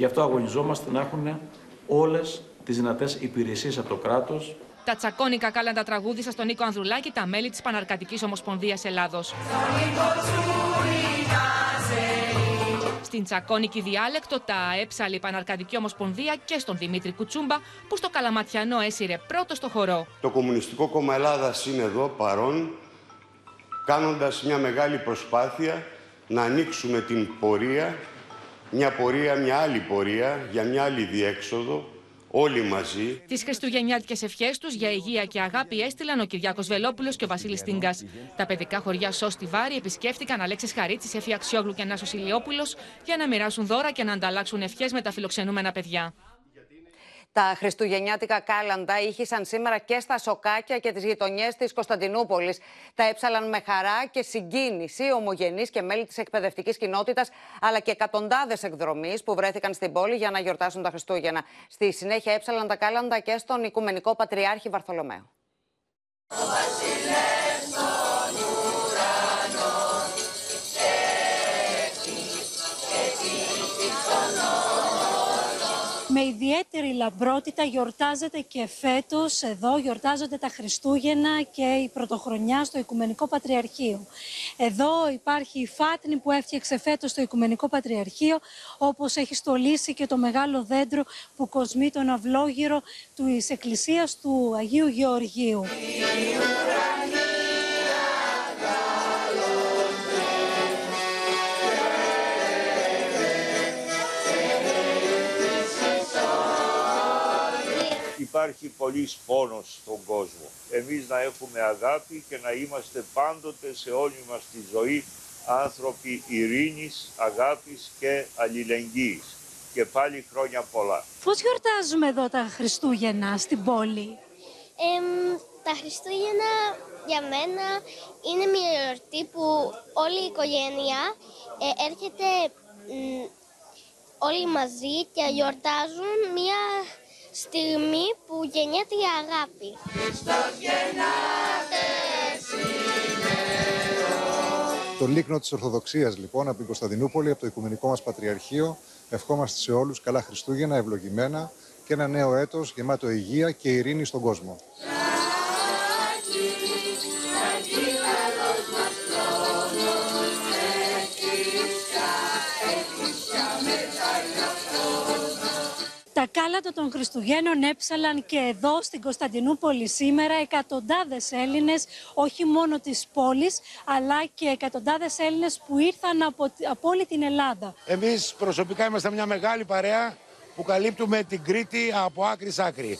Γι' αυτό αγωνιζόμαστε να έχουν όλες τις δυνατές υπηρεσίες από το κράτος. Τα τσακώνικα κάλαντα τραγούδισαν στον Νίκο Ανδρουλάκη τα μέλη της Παναρκατικής Ομοσπονδίας Ελλάδος. Στην τσακώνικη διάλεκτο τα έψαλε η Παναρκατική Ομοσπονδία και στον Δημήτρη Κουτσούμπα που στο Καλαματιανό έσυρε πρώτο στο χορό. Το Κομμουνιστικό Κόμμα Ελλάδας είναι εδώ παρόν κάνοντας μια μεγάλη προσπάθεια να ανοίξουμε την πορεία μια πορεία, μια άλλη πορεία, για μια άλλη διέξοδο, όλοι μαζί. Τις Χριστουγεννιάτικες ευχές τους για υγεία και αγάπη έστειλαν ο Κυριάκος Βελόπουλος και ο Βασίλης Τίνγκα. Τα παιδικά χωριά Σώστη Βάρη επισκέφτηκαν Αλέξης Χαρίτσης, Εφη Αξιόγλου και Νάσο Ηλιόπουλος για να μοιράσουν δώρα και να ανταλλάξουν ευχές με τα φιλοξενούμενα παιδιά. Τα χριστουγεννιάτικα κάλαντα ήχησαν σήμερα και στα σοκάκια και τις γειτονιές της Κωνσταντινούπολης. Τα έψαλαν με χαρά και συγκίνηση ομογενείς και μέλη της εκπαιδευτικής κοινότητας, αλλά και εκατοντάδες εκδρομή που βρέθηκαν στην πόλη για να γιορτάσουν τα Χριστούγεννα. Στη συνέχεια έψαλαν τα κάλαντα και στον Οικουμενικό Πατριάρχη Βαρθολομαίο. Με ιδιαίτερη λαμπρότητα γιορτάζεται και φέτος εδώ, γιορτάζονται τα Χριστούγεννα και η Πρωτοχρονιά στο Οικουμενικό Πατριαρχείο. Εδώ υπάρχει η φάτνη που έφτιαξε φέτος στο Οικουμενικό Πατριαρχείο, όπως έχει στολίσει και το μεγάλο δέντρο που κοσμεί τον αυλόγυρο του Εκκλησίας του Αγίου Γεωργίου. Υπάρχει πολύ πόνος στον κόσμο. Εμείς να έχουμε αγάπη και να είμαστε πάντοτε σε όλη μας τη ζωή άνθρωποι ειρήνης, αγάπης και αλληλεγγύης. Και πάλι χρόνια πολλά. Πώς γιορτάζουμε εδώ τα Χριστούγεννα στην πόλη; τα Χριστούγεννα για μένα είναι μια γιορτή που όλη η οικογένεια ε, έρχεται όλοι μαζί και γιορτάζουν μια στιγμή που γεννιέται η αγάπη. Το λίκνο της Ορθοδοξίας λοιπόν από την Κωνσταντινούπολη, από το Οικουμενικό μας Πατριαρχείο, ευχόμαστε σε όλους καλά Χριστούγεννα, ευλογημένα και ένα νέο έτος γεμάτο υγεία και ειρήνη στον κόσμο. Τα κάλατα των Χριστουγέννων έψαλαν και εδώ στην Κωνσταντινούπολη σήμερα εκατοντάδες Έλληνες, όχι μόνο της πόλης, αλλά και εκατοντάδες Έλληνες που ήρθαν από, από όλη την Ελλάδα. Εμείς προσωπικά είμαστε μια μεγάλη παρέα που καλύπτουμε την Κρήτη από άκρη σ' άκρη.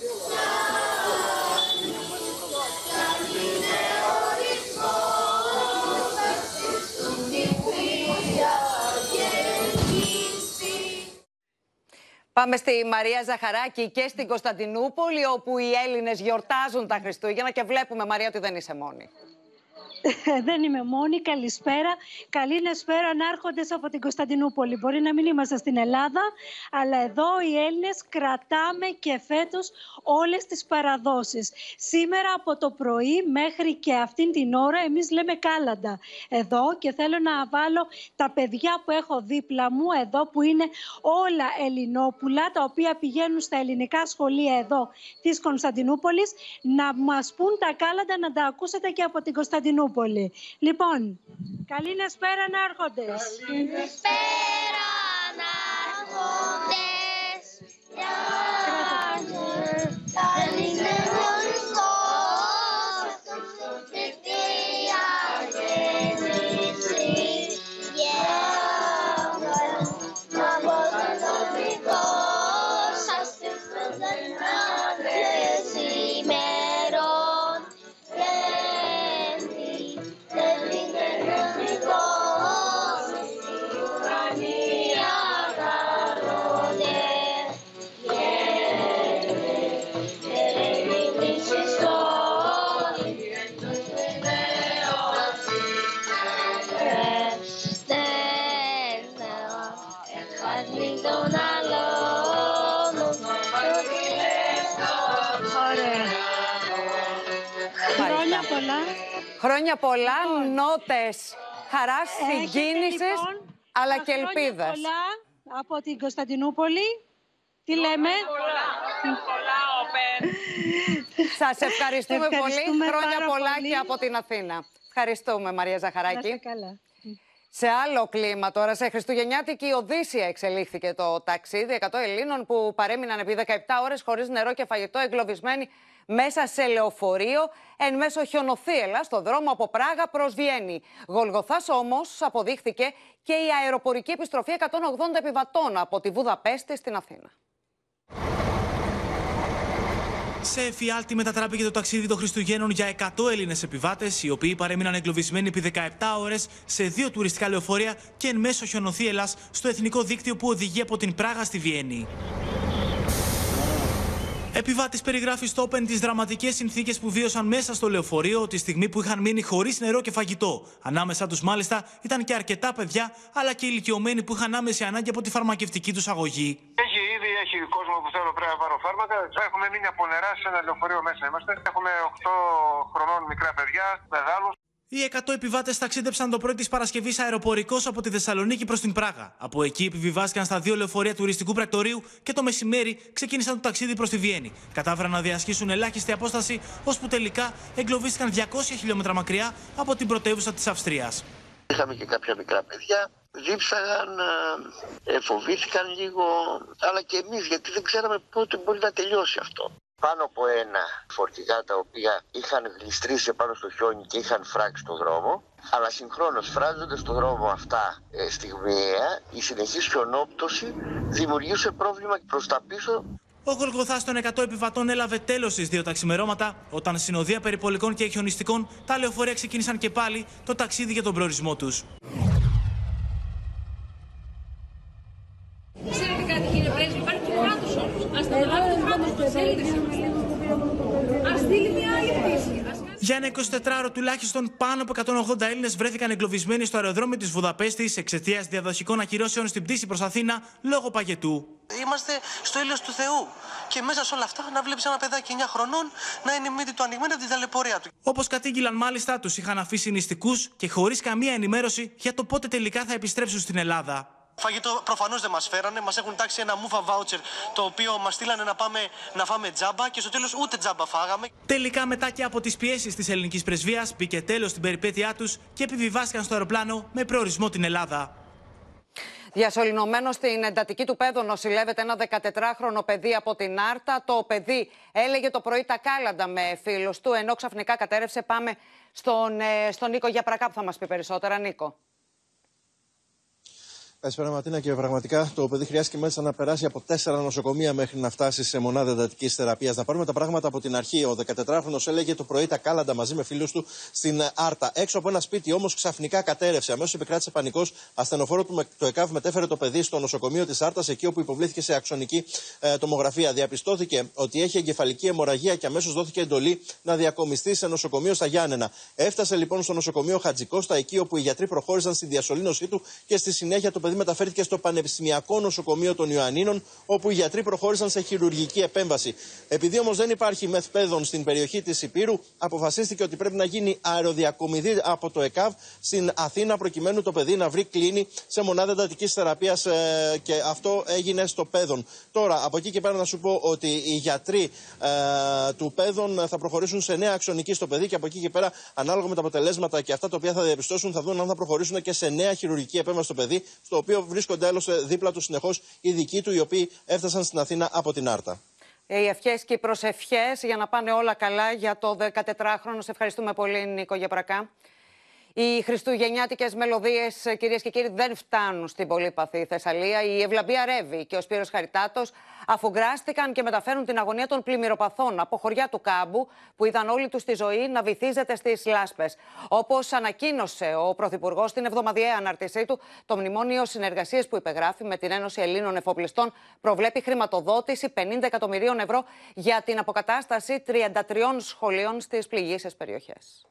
Πάμε στη Μαρία Ζαχαράκη και στην Κωνσταντινούπολη, όπου οι Έλληνες γιορτάζουν τα Χριστούγεννα και βλέπουμε, Μαρία, ότι δεν είσαι μόνη. <laughs> δεν είμαι μόνη. Καλησπέρα. Καλή νεσπέρα ανάρχοντε από την Κωνσταντινούπολη. Μπορεί να μην είμαστε στην Ελλάδα, αλλά εδώ οι Έλληνες κρατάμε και φέτος όλες τις παραδόσεις. Σήμερα από το πρωί μέχρι και αυτήν την ώρα εμείς λέμε κάλαντα εδώ και θέλω να βάλω τα παιδιά που έχω δίπλα μου εδώ που είναι όλα Ελληνόπουλα τα οποία πηγαίνουν στα ελληνικά σχολεία εδώ της Κωνσταντινούπολης να μας πούν τα κάλαντα να τα ακούσετε και από την Κωνσταντινούπολη. Λοιπόν, καλή νεσπέρα να έρχονται. Καλησπέρα ανάρχοντες. Χρόνια Χρόνια πολλά, νότες χαράς, Έχετε, συγκίνησης, λοιπόν, αλλά τα και χρόνια ελπίδας. πολλά από την Κωνσταντινούπολη. Τι λέμε; Σας ευχαριστούμε, πολύ. Ευχαριστούμε Χρόνια πάρα πολλά πολύ. και από την Αθήνα. Ευχαριστούμε, Μαρία Να Ζαχαράκη. είστε καλά. Σε άλλο κλίμα τώρα, σε Χριστουγεννιάτικη Οδύσσια εξελίχθηκε το ταξίδι 100 Ελλήνων που παρέμειναν επί 17 ώρες χωρίς νερό και φαγητό εγκλωβισμένοι μέσα σε λεωφορείο εν μέσω χιονοθύελα στο δρόμο από Πράγα προς Βιέννη. Γολγοθάς όμως αποδείχθηκε και η αεροπορική επιστροφή 180 επιβατών από τη Βουδαπέστη στην Αθήνα. Σε εφιάλτη μετατράπηκε το ταξίδι των Χριστουγέννων για 100 Έλληνες επιβάτες, οι οποίοι παρέμειναν εγκλωβισμένοι επί 17 ώρες σε δύο τουριστικά λεωφορεία και εν μέσω χιονοθύελας στο εθνικό δίκτυο που οδηγεί από την Πράγα στη Βιέννη. Επιβάτης περιγράφει στο Open τις δραματικές συνθήκες που βίωσαν μέσα στο λεωφορείο τη στιγμή που είχαν μείνει χωρίς νερό και φαγητό. Ανάμεσά τους, μάλιστα, ήταν και αρκετά παιδιά, αλλά και ηλικιωμένοι που είχαν άμεση ανάγκη από τη φαρμακευτική τους αγωγή. Έχει ήδη έχει κόσμο που θέλω πρέπει να πάρω φάρμακα. Έχουμε μείνει από νερά σε ένα λεωφορείο μέσα είμαστε. Έχουμε 8 χρονών μικρά παιδιά, μεγάλους. Οι 100 επιβάτες ταξίδεψαν το πρωί της Παρασκευής αεροπορικώ από τη Θεσσαλονίκη προς την Πράγα. Από εκεί επιβιβάστηκαν στα δύο λεωφορεία τουριστικού πρακτορείου και το μεσημέρι ξεκίνησαν το ταξίδι προς τη Βιέννη. Κατάφεραν να διασχίσουν ελάχιστη απόσταση, ώσπου τελικά εγκλωβίστηκαν 200 χιλιόμετρα μακριά από την πρωτεύουσα της Αυστρίας. Είχαμε και κάποια μικρά παιδιά. Δίψαγαν, ε, φοβήθηκαν λίγο, αλλά και εμείς γιατί δεν ξέραμε πότε μπορεί να τελειώσει αυτό. Πάνω από ένα φορτηγά τα οποία είχαν γλιστρήσει πάνω στο χιόνι και είχαν φράξει το δρόμο, αλλά συγχρόνως φράζοντας το δρόμο αυτά ε, στιγμιαία, η συνεχής χιονόπτωση δημιουργούσε πρόβλημα προς τα πίσω Ο Γολγοθά των 100 επιβατών έλαβε τέλος στις δύο τα ξημερώματα, όταν συνοδεία περιπολικών και χιονιστικών τα λεωφορεία ξεκίνησαν και πάλι το ταξίδι για τον προορισμό τους. Ξέρετε κάτι κύριε Πρέσβη, υπάρχει και κράτος όμως. Ας το λάβει το κράτος μας, Έλληνες είμαστε. Ας στείλει μια άλλη πτήση. Ας Για ένα 24ωρο τουλάχιστον πάνω από 180 Έλληνες βρέθηκαν εγκλωβισμένοι στο αεροδρόμιο της Βουδαπέστης εξαιτίας διαδοχικών ακυρώσεων στην πτήση προς Αθήνα λόγω παγετού. Είμαστε στο ήλιος του Θεού. Και μέσα σε όλα αυτά να βλέπεις ένα παιδάκι 9 χρονών να είναι η μύτη του ανοιγμένη από την ταλαιπωρία του. Όπως κατήγγειλαν μάλιστα, τους είχαν αφήσει νηστικούς και χωρίς καμία ενημέρωση για το πότε τελικά θα επιστρέψουν στην Ελλάδα. Φαγητό προφανώς δεν μας φέρανε. Μας έχουν τάξει ένα μούφα βάουτσερ το οποίο μας στείλανε να πάμε να φάμε τζάμπα και στο τέλος ούτε τζάμπα φάγαμε. Τελικά, μετά και από τις πιέσεις της ελληνικής πρεσβείας, μπήκε τέλος στην περιπέτειά τους και επιβιβάστηκαν στο αεροπλάνο με προορισμό την Ελλάδα. Διασωληνωμένος στην εντατική του πέδου νοσηλεύεται ένα 14χρονο παιδί από την Άρτα. Το παιδί έλεγε το πρωί τα κάλαντα με φίλους του, ενώ ξαφνικά κατέρευσε. Πάμε στον, ε, στον Νίκο Γιαπρακά που θα μας πει περισσότερα. Νίκο. Καλησπέρα, Ματίνα. Και πραγματικά το παιδί χρειάστηκε μέσα να περάσει από τέσσερα νοσοκομεία μέχρι να φτάσει σε μονάδα εντατικής θεραπείας. Να πάρουμε τα πράγματα από την αρχή. Ο 14χρονο έλεγε το πρωί τα κάλαντα μαζί με φίλους του στην Άρτα. Έξω από ένα σπίτι όμως ξαφνικά κατέρευσε. Αμέσως επικράτησε πανικός. Ασθενοφόρο του το ΕΚΑΒ μετέφερε το παιδί στο νοσοκομείο της Άρτας, εκεί όπου υποβλήθηκε σε αξονική ε, τομογραφία. Διαπιστώθηκε ότι έχει εγκεφαλική αιμορραγία και αμέσως δόθηκε εντολή να διακομιστεί σε νοσοκομείο στα Γιάννενα. Έφτασε λοιπόν στο νοσοκομείο Χατζικώστα, εκεί όπου οι γιατροί προχώρησαν στη διασωλήνωσή του και στη συνέχεια το παιδί μεταφέρθηκε στο Πανεπιστημιακό Νοσοκομείο των Ιωαννίνων, όπου οι γιατροί προχώρησαν σε χειρουργική επέμβαση. Επειδή όμως δεν υπάρχει μεθπαίδων στην περιοχή της Υπήρου, αποφασίστηκε ότι πρέπει να γίνει αεροδιακομιδή από το ΕΚΑΒ στην Αθήνα, προκειμένου το παιδί να βρει κλίνη σε μονάδα εντατικής θεραπείας ε, και αυτό έγινε στο Πέδον. Τώρα, από εκεί και πέρα να σου πω ότι οι γιατροί ε, του Πέδον θα προχωρήσουν σε νέα αξονική στο παιδί και από εκεί και πέρα, ανάλογα με τα αποτελέσματα και αυτά τα οποία θα διαπιστώσουν, θα δουν αν θα προχωρήσουν και σε νέα χειρουργική επέμβαση στο παιδί, στο οποίο βρίσκονται άλλωστε δίπλα τους συνεχώς οι δικοί του, οι οποίοι έφτασαν στην Αθήνα από την Άρτα. Οι ευχές και οι προσευχές για να πάνε όλα καλά για το 14χρονο. Σε ευχαριστούμε πολύ, Νίκο Γεπρακά. Οι χριστουγεννιάτικες μελωδίες, κυρίες και κύριοι, δεν φτάνουν στην πολύπαθη Θεσσαλία. Η Ευλαμπία Ρεύη και ο Σπύρος Χαριτάτος αφουγκράστηκαν και μεταφέρουν την αγωνία των πλημμυροπαθών από χωριά του κάμπου, που είδαν όλη τους τη ζωή να βυθίζεται στις λάσπες. Όπως ανακοίνωσε ο Πρωθυπουργός στην εβδομαδιαία αναρτησή του, το μνημόνιο συνεργασίας που υπεγράφει με την Ένωση Ελλήνων Εφοπλιστών προβλέπει χρηματοδότηση 50 εκατομμυρίων ευρώ για την αποκατάσταση 33 σχολείων στις πληγήσεις περιοχές.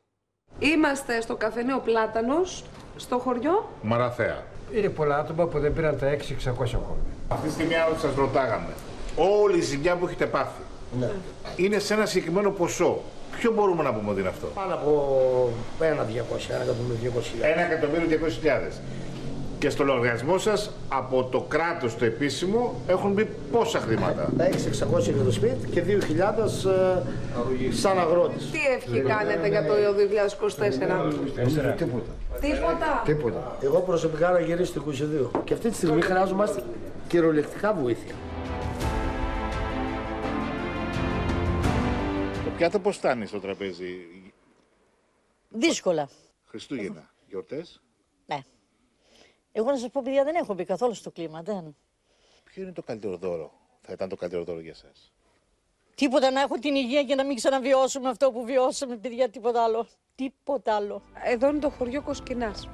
Είμαστε στο καφενείο Πλάτανος, στο χωριό. Μαραθέα. Είναι πολλά άτομα που δεν πήραν τα 6-600 ακόμα. Αυτή τη στιγμή άλλο σας ρωτάγαμε. Όλη η ζημιά που έχετε πάθει Ναι. είναι σε ένα συγκεκριμένο ποσό. Ποιο μπορούμε να πούμε ότι είναι αυτό; Πάνω από ένα 200, ένα εκατομμύριο 200. 1 εκατομμύριο 200.000. Και στο λογαριασμό σας από το κράτος το επίσημο έχουν μπει πόσα χρήματα; Τα 6-600 για το σπίτι και 2.000 ε, σαν αγρότης. Τι ευχή κάνετε για το 2024. Τίποτα. Τίποτα. Τίποτα. Εγώ προσωπικά να γυρίσει το 22. Και αυτή τη στιγμή χρειάζομαστε κυριολεκτικά βοήθεια. Πιάτο πώ φτάνει στο τραπέζι, Δύσκολα. Χριστούγεννα, γιορτές; Ναι. Εγώ να σας πω, παιδιά, δεν έχω μπει καθόλου στο κλίμα. Δεν. Ποιο είναι το καλύτερο δώρο, θα ήταν το καλύτερο δώρο για εσάς. Τίποτα να έχω την υγεία και να μην ξαναβιώσουμε αυτό που βιώσαμε, παιδιά, τίποτα άλλο. Τίποτα άλλο. Εδώ είναι το χωριό Κοσκινάς.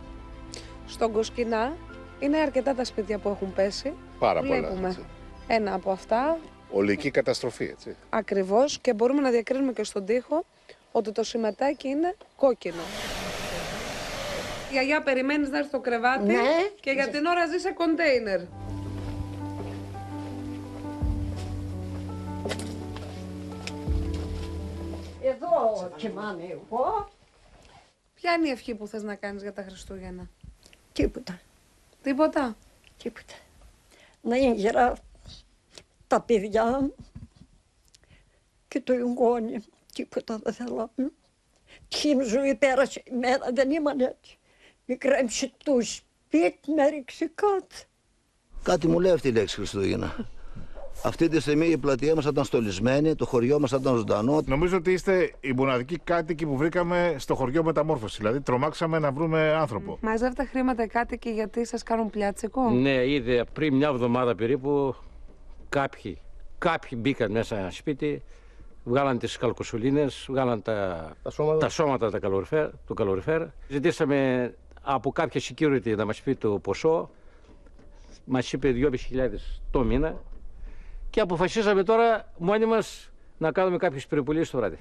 Στον Κοσκινά είναι αρκετά τα σπίτια που έχουν πέσει. Πάρα πολλά, Βλέπουμε έτσι. ένα από αυτά Ολική καταστροφή, έτσι. ακριβώς και μπορούμε να διακρίνουμε και στον τοίχο ότι το σηματάκι είναι κόκκινο. Γιαγιά, περιμένεις να έρθει το κρεβάτι; Ναι. και για την ώρα ζει σε κοντέινερ. Εδώ κοιμάμαι εγώ. Ποια είναι η ευχή που θες να κάνεις για τα Χριστούγεννα; Τίποτα. Τίποτα; Τίποτα. Να είναι γερά τα παιδιά και το εγγόνι. Τίποτα δεν θέλω. Τι ζωή πέρασε η μέρα, δεν ήμουν έτσι. Μη κρέμψει το σπίτι, με ρίξει κάτω. Κάτι μου λέει αυτή η λέξη Χριστούγεννα. Αυτή τη στιγμή η πλατεία μας θα ήταν στολισμένη, το χωριό μας θα ήταν ζωντανό. Νομίζω ότι είστε οι μοναδικοί κάτοικοι που βρήκαμε στο χωριό μεταμόρφωση. Δηλαδή, τρομάξαμε να βρούμε άνθρωπο. Μαζεύετε χρήματα οι κάτοικοι γιατί σας κάνουν πλιάτσικο. Ναι, είδε πριν μια εβδομάδα περίπου κάποιοι, κάποιοι μπήκαν μέσα σπίτι, βγάλαν τις καλκοσουλίνες, βγάλαν τα, τα σώματα, τα καλοριφέρ, του καλοριφέρ. Ζητήσαμε από κάποια security να μας πει το ποσό, μας είπε 2.500 το μήνα και αποφασίσαμε τώρα μόνοι μας να κάνουμε κάποιες περιπολίες το βράδυ.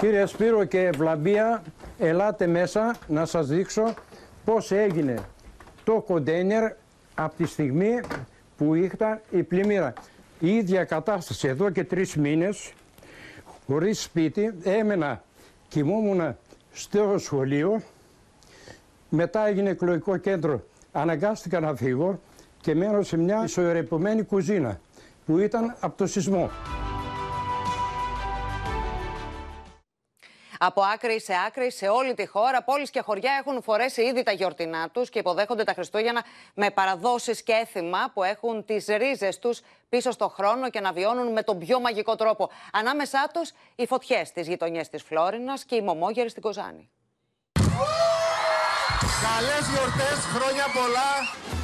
Κύριε Σπύρο και Ευλαμπία, ελάτε μέσα να σας δείξω πώς έγινε το κοντέινερ από τη στιγμή που ήταν η πλημμύρα. Η ίδια κατάσταση εδώ και τρεις μήνες, χωρίς σπίτι, έμενα, κοιμούμουν στο σχολείο, μετά έγινε εκλογικό κέντρο, αναγκάστηκα να φύγω και μένω σε μια ισορροπημένη κουζίνα που ήταν από το σεισμό. Από άκρη σε άκρη, σε όλη τη χώρα, πόλεις και χωριά έχουν φορέσει ήδη τα γιορτινά τους και υποδέχονται τα Χριστούγεννα με παραδόσεις και έθιμα που έχουν τις ρίζες τους πίσω στο χρόνο και να βιώνουν με τον πιο μαγικό τρόπο. Ανάμεσά τους οι φωτιές στι γειτονιές της Φλόρινας και οι μομόγεροι στην Κοζάνη. Καλές γιορτές, χρόνια πολλά.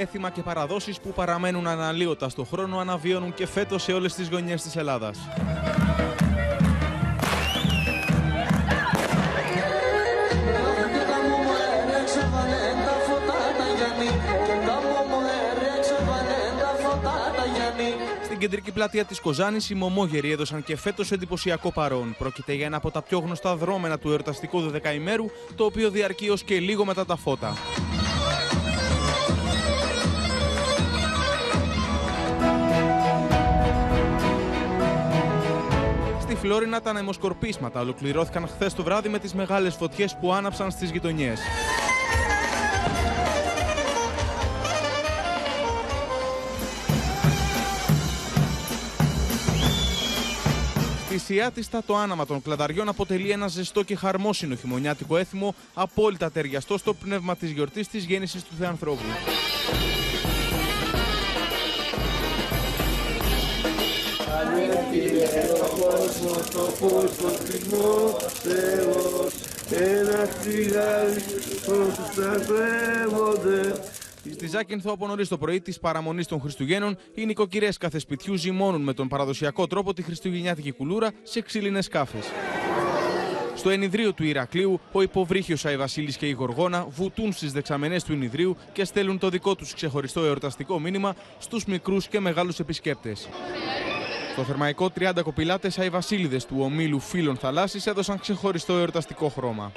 Έθιμα και παραδόσεις που παραμένουν αναλύωτα στο χρόνο αναβίωνουν και φέτος σε όλες τις γωνιές της Ελλάδας. Στην κεντρική πλατεία της Κοζάνης, οι Μωμόγεροι έδωσαν και φέτος εντυπωσιακό παρόν. Πρόκειται για ένα από τα πιο γνωστά δρόμενα του εορταστικού δωδεκαημέρου, το οποίο διαρκεί ω και λίγο μετά τα φώτα. Φλόρινα τα νεμοσκορπίσματα ολοκληρώθηκαν χθες το βράδυ με τις μεγάλες φωτιές που άναψαν στις γειτονιές. Στη Σιάτιστα το άναμα των κλαδαριών αποτελεί ένα ζεστό και χαρμόσυνο χειμωνιάτικο έθιμο απόλυτα ταιριαστό στο πνεύμα της γιορτής της γέννησης του Θεανθρώπου. Στη Ζάκυνθο από νωρίς το πρωί της παραμονής των Χριστουγέννων, οι νοικοκυρές κάθε σπιτιού ζυμώνουν με τον παραδοσιακό τρόπο τη χριστουγεννιάτικη κουλούρα σε ξύλινες σκάφες. Στο ενιδρίο του Ηρακλείου, ο υποβρύχιος Αϊ και η Γοργόνα βουτούν στις δεξαμενές του ενιδρίου και στέλνουν το δικό τους ξεχωριστό εορταστικό μήνυμα στους μικρούς και μεγάλους επισκέπτες. Στο θερμαϊκό 30 κοπηλάτες Αϊ του ομίλου Φίλων Θαλάσσης έδωσαν ξεχωριστό εορταστικό χρώμα.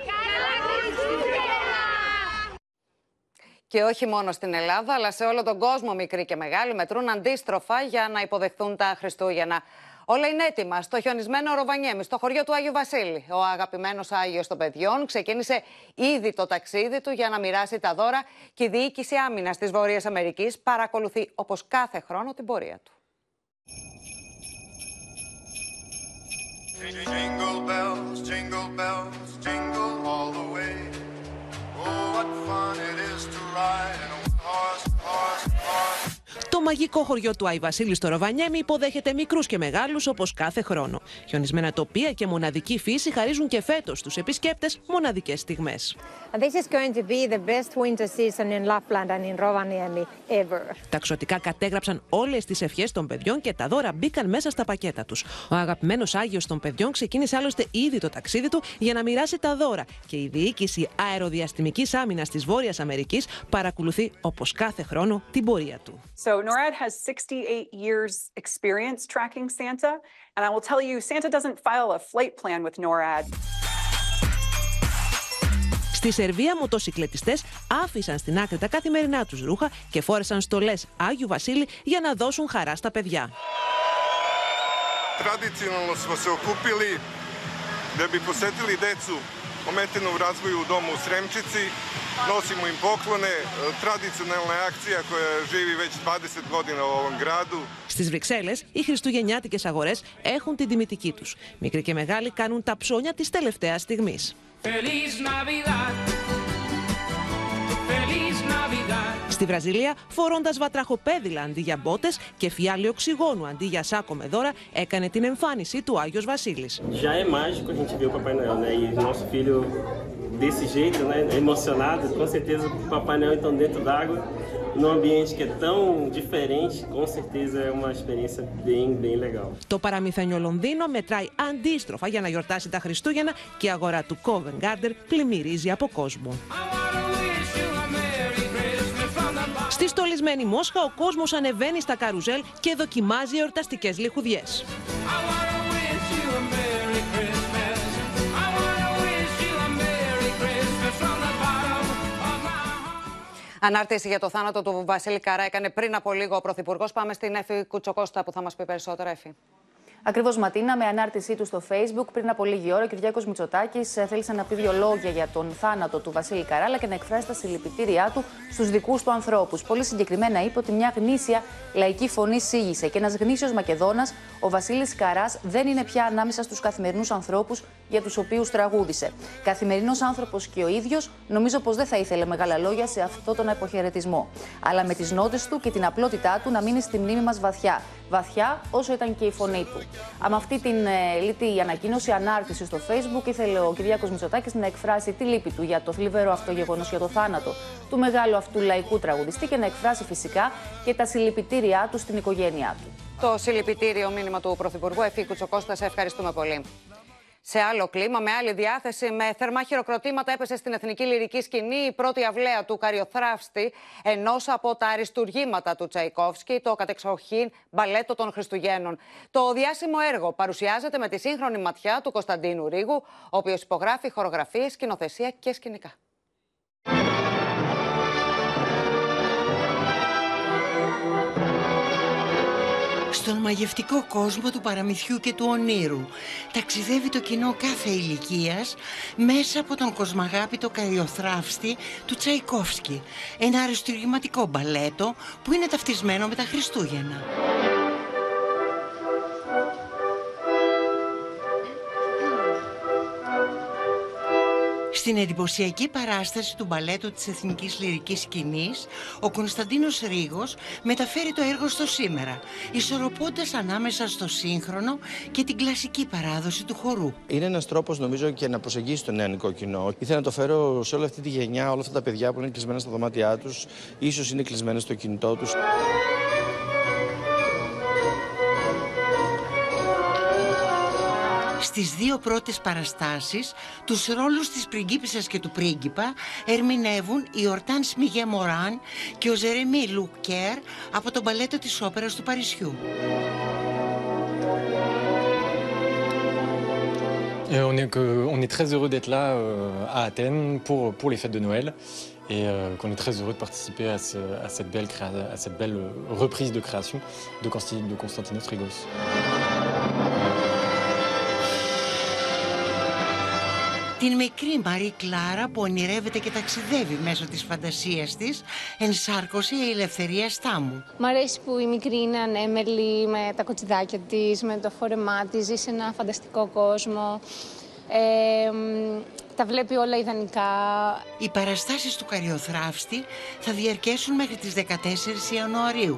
Και όχι μόνο στην Ελλάδα, αλλά σε όλο τον κόσμο, μικροί και μεγάλοι, μετρούν αντίστροφα για να υποδεχθούν τα Χριστούγεννα. Όλα είναι έτοιμα στο χιονισμένο Ροβανιέμι, στο χωριό του Άγιου Βασίλη. Ο αγαπημένος Άγιος των παιδιών ξεκίνησε ήδη το ταξίδι του για να μοιράσει τα δώρα και η διοίκηση άμυνας της Βόρειας Αμερικής παρακολουθεί όπως κάθε χρόνο την πορεία του. Jingle bells, jingle bells, jingle all the way. Oh, what fun it is to ride in a horse, horse, horse. Το μαγικό χωριό του Άι Βασίλης στο Ροβανιέμι υποδέχεται μικρούς και μεγάλους όπως κάθε χρόνο. Χιονισμένα τοπία και μοναδική φύση χαρίζουν και φέτος στου επισκέπτες μοναδικές στιγμές. Τα ξωτικά κατέγραψαν όλες τις ευχές των παιδιών και τα δώρα μπήκαν μέσα στα πακέτα τους. Ο αγαπημένος Άγιος των παιδιών ξεκίνησε άλλωστε ήδη το ταξίδι του για να μοιράσει τα δώρα και η διοίκηση αεροδιαστημικής άμυνας της Βόρειας Αμερικής παρακολουθεί όπως κάθε χρόνο την πορεία του. So, NORAD has 68 years' Στη Σερβία, άφησαν στην άκρη τα καθημερινά τους ρούχα και φόρεσαν στολές Άγιου Βασίλη για να δώσουν χαρά στα παιδιά. Δεν ometenu u razvoju u domu u Sremčici. Nosimo im poklone, tradicionalna akcija koja živi već 20 godina u ovom gradu. Στις Βρυξέλλες, οι χριστουγεννιάτικες αγορές έχουν την τιμητική τους. Μικροί και μεγάλοι κάνουν τα ψώνια της τελευταίας στιγμής. Στη Βραζιλία, φορώντας βατραχοπέδιλα αντί για μπότες και φιάλι οξυγόνου αντί για σάκο με δώρα, έκανε την εμφάνιση του Άγιος Βασίλης. Já é mágico a gente ver o Papai Noel, né? E nosso filho desse jeito, né? Emocionado, com certeza o Papai Noel então dentro d'água, num ambiente que é tão diferente, com certeza é uma experiência bem, bem legal. Το παραμυθένιο Λονδίνο μετράει αντίστροφα για να γιορτάσει τα Χριστούγεννα και η αγορά του Covent Garden πλημμυρίζει από κόσμο. Στη στολισμένη Μόσχα ο κόσμος ανεβαίνει στα καρουζέλ και δοκιμάζει εορταστικές λιχουδιές. Ανάρτηση για το θάνατο του Βασίλη Καρά έκανε πριν από λίγο ο Πρωθυπουργός. Πάμε στην Εφη Κουτσοκώστα που θα μας πει περισσότερα, Εφη. Ακριβώς Ματίνα, με ανάρτησή του στο Facebook πριν από λίγη ώρα, ο Κυριάκος Μητσοτάκης ε, θέλησε να πει δύο λόγια για τον θάνατο του Βασίλη Καράλα και να εκφράσει τα συλληπιτήριά του στους δικούς του ανθρώπους. Πολύ συγκεκριμένα είπε ότι μια γνήσια λαϊκή φωνή σήγησε και ένας γνήσιος Μακεδόνας, ο Βασίλης Καράς, δεν είναι πια ανάμεσα στους καθημερινούς ανθρώπους για τους οποίους τραγούδισε. Καθημερινός άνθρωπος και ο ίδιος, νομίζω πως δεν θα ήθελε μεγάλα λόγια σε αυτό τον αποχαιρετισμό. Αλλά με τις νότες του και την απλότητά του να μείνει στη μνήμη μας βαθιά. Βαθιά όσο ήταν και η φωνή του. Με αυτή την ε, λίτη ανακοίνωση, ανάρτηση στο Facebook, ήθελε ο Κυριάκος Μητσοτάκης να εκφράσει τη λύπη του για το θλιβερό αυτό γεγονός, για το θάνατο του μεγάλου αυτού λαϊκού τραγουδιστή και να εκφράσει φυσικά και τα συλληπιτήριά του στην οικογένειά του. Το συλληπιτήριο μήνυμα του Πρωθυπουργού Εφήκου Τσοκώστας, ευχαριστούμε πολύ. Σε άλλο κλίμα, με άλλη διάθεση, με θερμά χειροκροτήματα έπεσε στην εθνική λυρική σκηνή η πρώτη αυλαία του Καριοθράφστη, ενός από τα αριστουργήματα του Τσαϊκόφσκι, το κατεξοχήν μπαλέτο των Χριστουγέννων. Το διάσημο έργο παρουσιάζεται με τη σύγχρονη ματιά του Κωνσταντίνου Ρίγου, ο οποίος υπογράφει χορογραφίες, σκηνοθεσία και σκηνικά. Στον μαγευτικό κόσμο του παραμυθιού και του ονείρου ταξιδεύει το κοινό κάθε ηλικίας μέσα από τον κοσμαγάπητο καριοθράφστη του Τσαϊκόφσκι, ένα αριστουργηματικό μπαλέτο που είναι ταυτισμένο με τα Χριστούγεννα. Στην εντυπωσιακή παράσταση του μπαλέτου της Εθνικής Λυρικής Σκηνής, ο Κωνσταντίνος Ρίγος μεταφέρει το έργο στο σήμερα, ισορροπώντας ανάμεσα στο σύγχρονο και την κλασική παράδοση του χορού. Είναι ένας τρόπος νομίζω και να προσεγγίσει το νεανικό κοινό. Ήθελα να το φέρω σε όλη αυτή τη γενιά, όλα αυτά τα παιδιά που είναι κλεισμένα στα δωμάτια τους, ίσως είναι κλεισμένα στο κινητό τους. Στις δύο πρώτες παραστάσεις, τους ρόλους της πριγκίπισσας και του πρίγκιπα ερμηνεύουν η Ορτάν Σμιγέ Μοράν και ο Ζερεμί Λουκέρ από τον παλέτο της όπερας του Παρισιού. Euh, on, est que, on est très heureux d'être là euh, à Athènes pour, pour les fêtes de Noël et euh, qu'on est très heureux de participer à, ce, à, cette, belle créa- à cette belle euh, reprise de création de, Consti- de Konstantinos Rigos. Την μικρή Μαρή Κλάρα που ονειρεύεται και ταξιδεύει μέσω της φαντασίας της ενσάρκωσε η ελευθερία στάμου. Μ' αρέσει που η μικρή είναι ανέμελη με τα κοτσιδάκια της, με το φόρεμά της, ζει σε ένα φανταστικό κόσμο. Ε, μ, τα βλέπει όλα ιδανικά. Οι παραστάσεις του Καριοθράφστη θα διαρκέσουν μέχρι τις 14 Ιανουαρίου.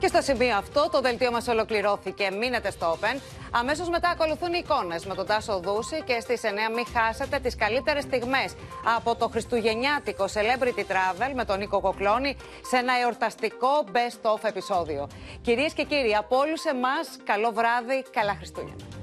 Και στο σημείο αυτό το δελτίο μας ολοκληρώθηκε. Μείνετε στο Open. Αμέσως μετά ακολουθούν οι εικόνες με τον Τάσο Δούση και στις 9 μην χάσετε τις καλύτερες στιγμές από το χριστουγεννιάτικο Celebrity Travel με τον Νίκο Κοκλώνη σε ένα εορταστικό best of επεισόδιο. Κυρίες και κύριοι, από όλους εμάς, καλό βράδυ, καλά Χριστούγεννα.